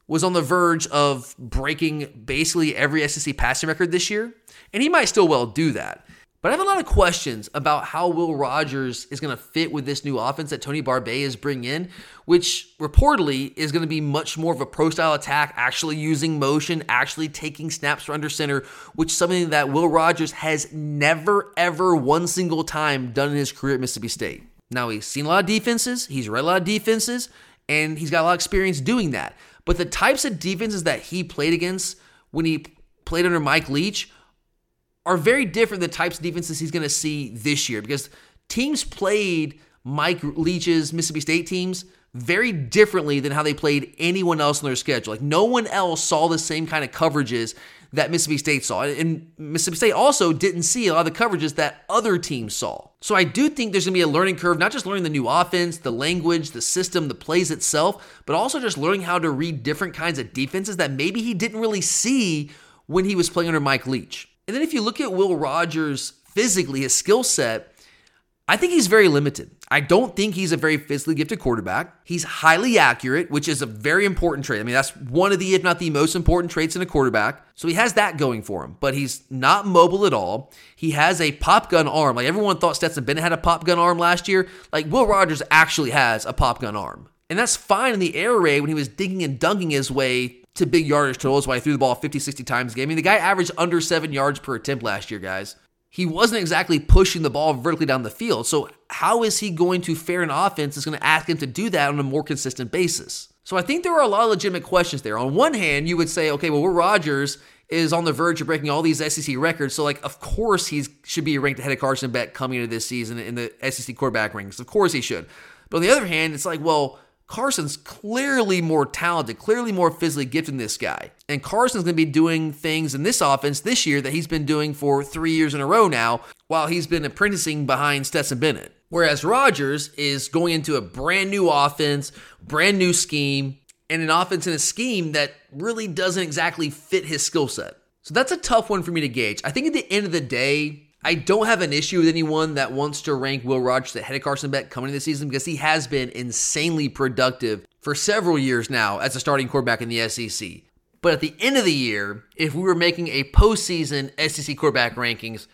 was on the verge of breaking basically every SEC passing record this year, and he might still well do that. But I have a lot of questions about how Will Rogers is going to fit with this new offense that Tony Barbay is bringing in, which reportedly is going to be much more of a pro style attack, actually using motion, actually taking snaps for under center, which is something that Will Rogers has never, ever, one single time done in his career at Mississippi State. Now, he's seen a lot of defenses, he's read a lot of defenses, and he's got a lot of experience doing that. But the types of defenses that he played against when he played under Mike Leach are very different the types of defenses he's going to see this year because teams played Mike Leach's Mississippi State teams very differently than how they played anyone else on their schedule. Like no one else saw the same kind of coverages that Mississippi State saw. And Mississippi State also didn't see a lot of the coverages that other teams saw. So I do think there's going to be a learning curve, not just learning the new offense, the language, the system, the plays itself, but also just learning how to read different kinds of defenses that maybe he didn't really see when he was playing under Mike Leach. And then if you look at Will Rogers physically, his skill set, I think he's very limited. I don't think he's a very physically gifted quarterback. He's highly accurate, which is a very important trait. I mean, that's one of the, if not the most important traits in a quarterback. So he has that going for him, but he's not mobile at all. He has a pop gun arm. Like everyone thought Stetson Bennett had a pop gun arm last year. Like Will Rogers actually has a pop gun arm. And that's fine in the air raid when he was digging and dunking his way to big yardage totals why he threw the ball 50, 60 times a game. I mean, the guy averaged under seven yards per attempt last year, guys. He wasn't exactly pushing the ball vertically down the field. So, how is he going to fare an offense that's going to ask him to do that on a more consistent basis? So, I think there are a lot of legitimate questions there. On one hand, you would say, okay, well, Rogers is on the verge of breaking all these SEC records. So, like, of course, he should be ranked ahead of Carson Beck coming into this season in the SEC quarterback rankings. Of course, he should. But on the other hand, it's like, well, Carson's clearly more talented, clearly more physically gifted than this guy. And Carson's going to be doing things in this offense this year that he's been doing for three years in a row now, while he's been apprenticing behind Stetson Bennett. Whereas Rogers is going into a brand new offense, brand new scheme, and an offense and a scheme that really doesn't exactly fit his skill set. So that's a tough one for me to gauge. I think at the end of the day, I don't have an issue with anyone that wants to rank Will Rogers ahead of Carson Beck coming into the season because he has been insanely productive for several years now as a starting quarterback in the SEC. But at the end of the year, if we were making a postseason SEC quarterback rankings,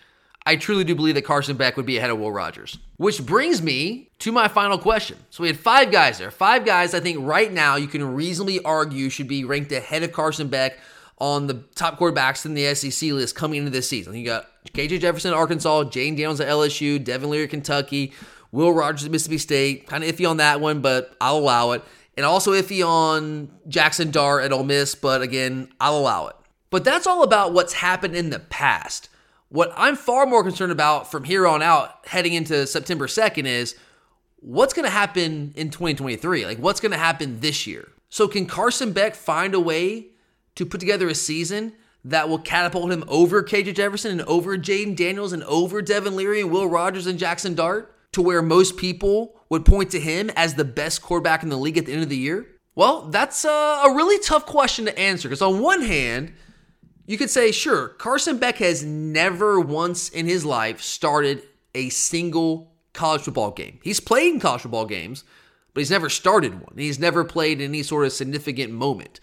I truly do believe that Carson Beck would be ahead of Will Rogers. Which brings me to my final question. So we had five guys there. Five guys I think right now you can reasonably argue should be ranked ahead of Carson Beck on the top quarterbacks in the SEC list coming into this season. You got KJ Jefferson, Arkansas, Jayden Daniels at LSU, Devin Leary, Kentucky, Will Rogers at Mississippi State, kind of iffy on that one, but I'll allow it. And also iffy on Jackson Dart at Ole Miss, but again, I'll allow it. But that's all about what's happened in the past. What I'm far more concerned about from here on out, heading into September 2nd, is what's going to happen in 2023? Like, what's going to happen this year? So, can Carson Beck find a way to put together a season that will catapult him over KJ Jefferson and over Jayden Daniels and over Devin Leary and Will Rogers and Jackson Dart to where most people would point to him as the best quarterback in the league at the end of the year? Well, that's a, a really tough question to answer because, on one hand, you could say, sure, Carson Beck has never once in his life started a single college football game. He's played in college football games, but he's never started one. He's never played any sort of significant moment.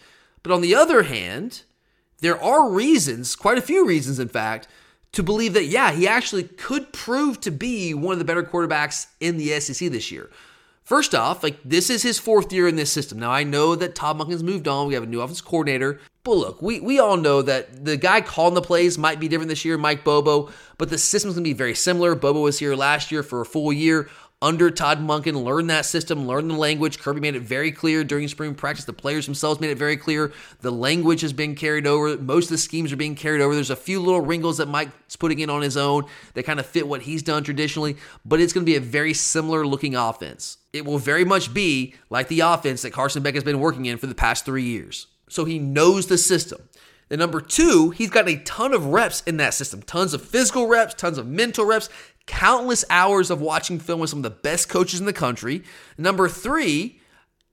But on the other hand, there are reasons, quite a few reasons, in fact, to believe that, yeah, he actually could prove to be one of the better quarterbacks in the SEC this year. First off, like this is his fourth year in this system. Now I know that Todd Monken's moved on. We have a new offense coordinator. But look, we, we all know that the guy calling the plays might be different this year, Mike Bobo, but the system's gonna be very similar. Bobo was here last year for a full year under Todd Monken, learn that system, learn the language. Kirby made it very clear during spring practice. The players themselves made it very clear. The language has been carried over. Most of the schemes are being carried over. There's a few little wrinkles that Mike's putting in on his own that kind of fit what he's done traditionally, but it's going to be a very similar looking offense. It will very much be like the offense that Carson Beck has been working in for the past three years. So he knows the system. Then number two, he's got a ton of reps in that system, tons of physical reps, tons of mental reps, countless hours of watching film with some of the best coaches in the country. Number three,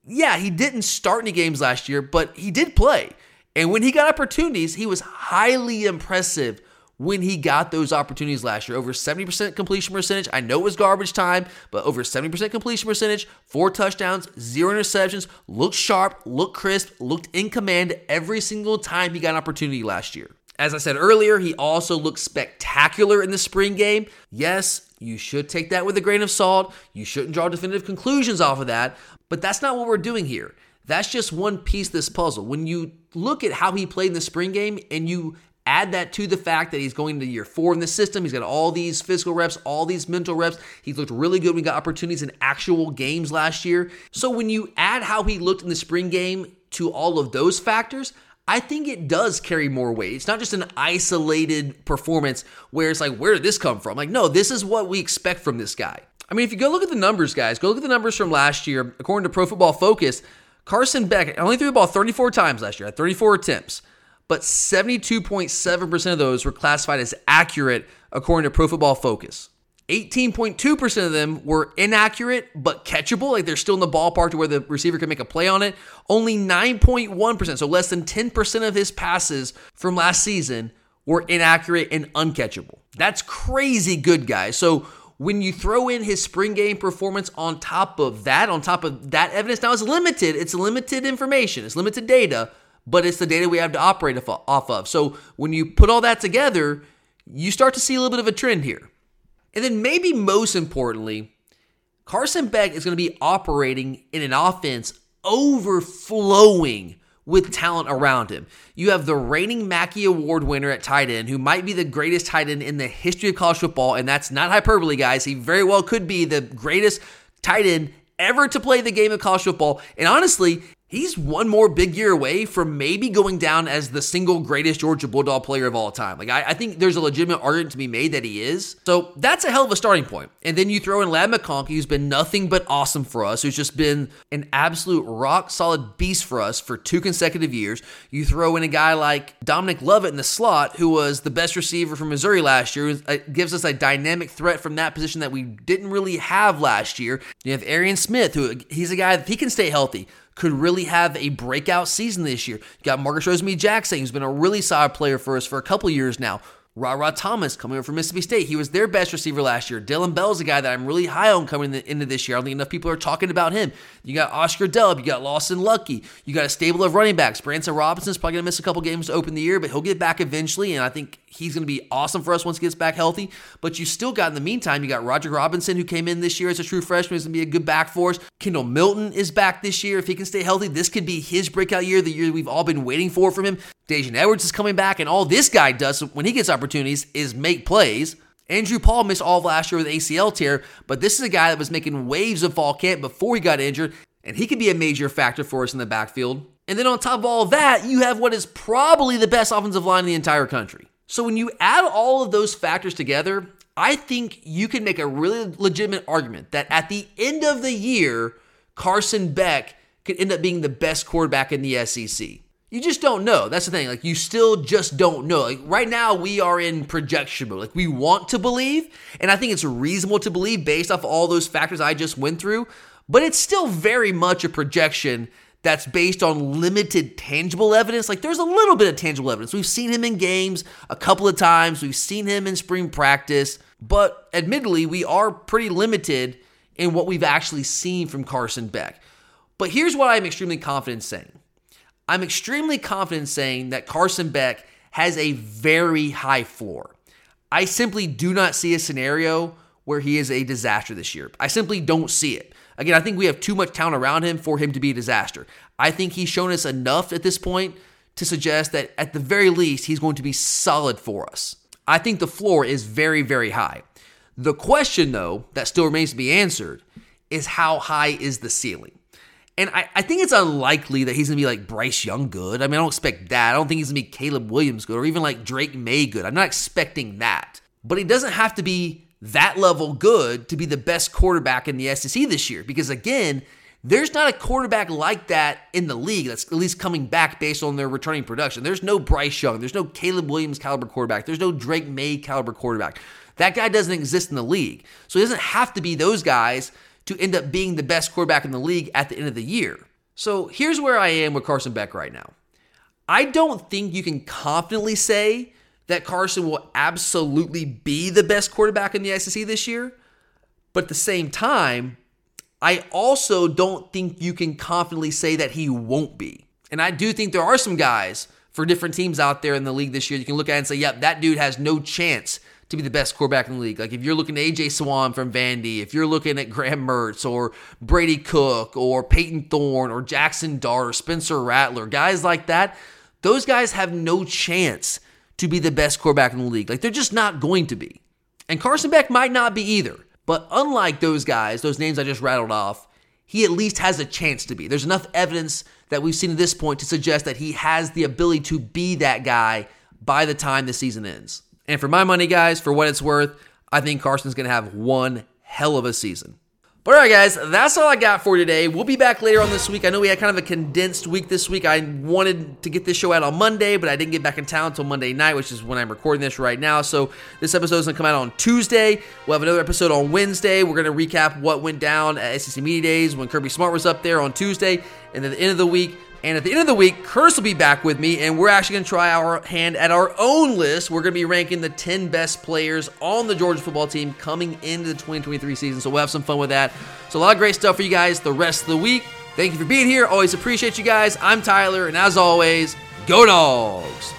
yeah, he didn't start any games last year, but he did play. And when he got opportunities, he was highly impressive when he got those opportunities last year. Over 70% completion percentage. I know it was garbage time, but over 70% completion percentage, four touchdowns, zero interceptions, looked sharp, looked crisp, looked in command every single time he got an opportunity last year. As I said earlier, he also looked spectacular in the spring game. Yes, you should take that with a grain of salt. You shouldn't draw definitive conclusions off of that, but that's not what we're doing here. That's just one piece of this puzzle. When you look at how he played in the spring game and you add that to the fact that he's going to year four in the system, he's got all these physical reps, all these mental reps. He looked really good he got opportunities in actual games last year. So when you add how he looked in the spring game to all of those factors, I think it does carry more weight. It's not just an isolated performance where it's like, where did this come from? Like, no, this is what we expect from this guy. I mean, if you go look at the numbers, guys, go look at the numbers from last year. According to Pro Football Focus, Carson Beck only threw the ball 34 times last year, had 34 attempts, but 72.7% of those were classified as accurate according to Pro Football Focus. 18.2% of them were inaccurate but catchable, like they're still in the ballpark to where the receiver could make a play on it. Only 9.1%, so less than 10% of his passes from last season were inaccurate and uncatchable. That's crazy good, guys. So when you throw in his spring game performance on top of that, on top of that evidence, now it's limited. It's limited information, it's limited data, but it's the data we have to operate off of. So when you put all that together, you start to see a little bit of a trend here. And then, maybe most importantly, Carson Beck is going to be operating in an offense overflowing with talent around him. You have the reigning Mackey Award winner at tight end, who might be the greatest tight end in the history of college football, and that's not hyperbole, guys. He very well could be the greatest tight end ever to play the game of college football. And honestly, He's one more big year away from maybe going down as the single greatest Georgia Bulldog player of all time. Like, I, I, think there's a legitimate argument to be made that he is. So that's a hell of a starting point. And then you throw in Ladd McConkey, who's been nothing but awesome for us, who's just been an absolute rock solid beast for us for two consecutive years. You throw in a guy like Dominic Lovett in the slot, who was the best receiver from Missouri last year, it uh, gives us a dynamic threat from that position that we didn't really have last year. You have Arian Smith, who he's a guy that he can stay healthy could really have a breakout season this year. You got Marcus Rosemy-Jacksaint, who's been a really solid player for us for a couple years now. Rara Thomas coming over from Mississippi State. He was their best receiver last year. Dillon Bell's a guy that I'm really high on coming into this year. I don't think enough people are talking about him. You got Oscar Delp. You got Lawson Luckie, You got a stable of running backs. Branson Robinson's probably going to miss a couple games to open the year, but he'll get back eventually. And I think he's going to be awesome for us once he gets back healthy. But you still got, in the meantime, you got Roger Robinson, who came in this year as a true freshman, who's going to be a good back for us. Kendall Milton is back this year. If he can stay healthy, this could be his breakout year, the year we've all been waiting for from him. Daijun Edwards is coming back, and all this guy does when he gets opportunities is make plays. Andrew Paul missed all of last year with ACL tear, but this is a guy that was making waves of fall camp before he got injured, and he could be a major factor for us in the backfield. And then on top of all of that, you have what is probably the best offensive line in the entire country. So when you add all of those factors together, I think you can make a really legitimate argument that at the end of the year, Carson Beck could end up being the best quarterback in the SEC. You just don't know. That's the thing. Like you still just don't know. Like right now we are in projection mode. Like we want to believe, and I think it's reasonable to believe based off all those factors I just went through, but it's still very much a projection that's based on limited tangible evidence. Like there's a little bit of tangible evidence. We've seen him in games a couple of times. We've seen him in spring practice, but admittedly, we are pretty limited in what we've actually seen from Carson Beck. But here's what I'm extremely confident saying. I'm extremely confident in saying that Carson Beck has a very high floor. I simply do not see a scenario where he is a disaster this year. I simply don't see it. Again, I think we have too much talent around him for him to be a disaster. I think he's shown us enough at this point to suggest that at the very least, he's going to be solid for us. I think the floor is very, very high. The question, though, that still remains to be answered is how high is the ceiling? And I, I think it's unlikely that he's going to be like Bryce Young good. I mean, I don't expect that. I don't think he's going to be Caleb Williams good or even like Drake Maye good. I'm not expecting that. But he doesn't have to be that level good to be the best quarterback in the SEC this year. Because again, there's not a quarterback like that in the league that's at least coming back based on their returning production. There's no Bryce Young. There's no Caleb Williams caliber quarterback. There's no Drake Maye caliber quarterback. That guy doesn't exist in the league. So he doesn't have to be those guys to end up being the best quarterback in the league at the end of the year. So here's where I am with Carson Beck right now. I don't think you can confidently say that Carson will absolutely be the best quarterback in the SEC this year. But at the same time, I also don't think you can confidently say that he won't be. And I do think there are some guys for different teams out there in the league this year you can look at and say, yep, that dude has no chance to be the best quarterback in the league. Like if you're looking at AJ Swann from Vandy, if you're looking at Graham Mertz or Brady Cook or Payton Thorne or Jackson Dart or Spencer Rattler, guys like that, those guys have no chance to be the best quarterback in the league. Like they're just not going to be. And Carson Beck might not be either. But unlike those guys, those names I just rattled off, he at least has a chance to be. There's enough evidence that we've seen at this point to suggest that he has the ability to be that guy by the time the season ends. And for my money, guys, for what it's worth, I think Carson's going to have one hell of a season. But all right, guys, that's all I got for today. We'll be back later on this week. I know we had kind of a condensed week this week. I wanted to get this show out on Monday, but I didn't get back in town until Monday night, which is when I'm recording this right now. So this episode is going to come out on Tuesday. We'll have another episode on Wednesday. We're going to recap what went down at SEC Media Days when Kirby Smart was up there on Tuesday. And at the end of the week, and at the end of the week, Curtis will be back with me, and we're actually going to try our hand at our own list. We're going to be ranking the 10 best players on the Georgia football team coming into the 2023 season. So we'll have some fun with that. So a lot of great stuff for you guys the rest of the week. Thank you for being here. Always appreciate you guys. I'm Tyler, and as always, go dogs.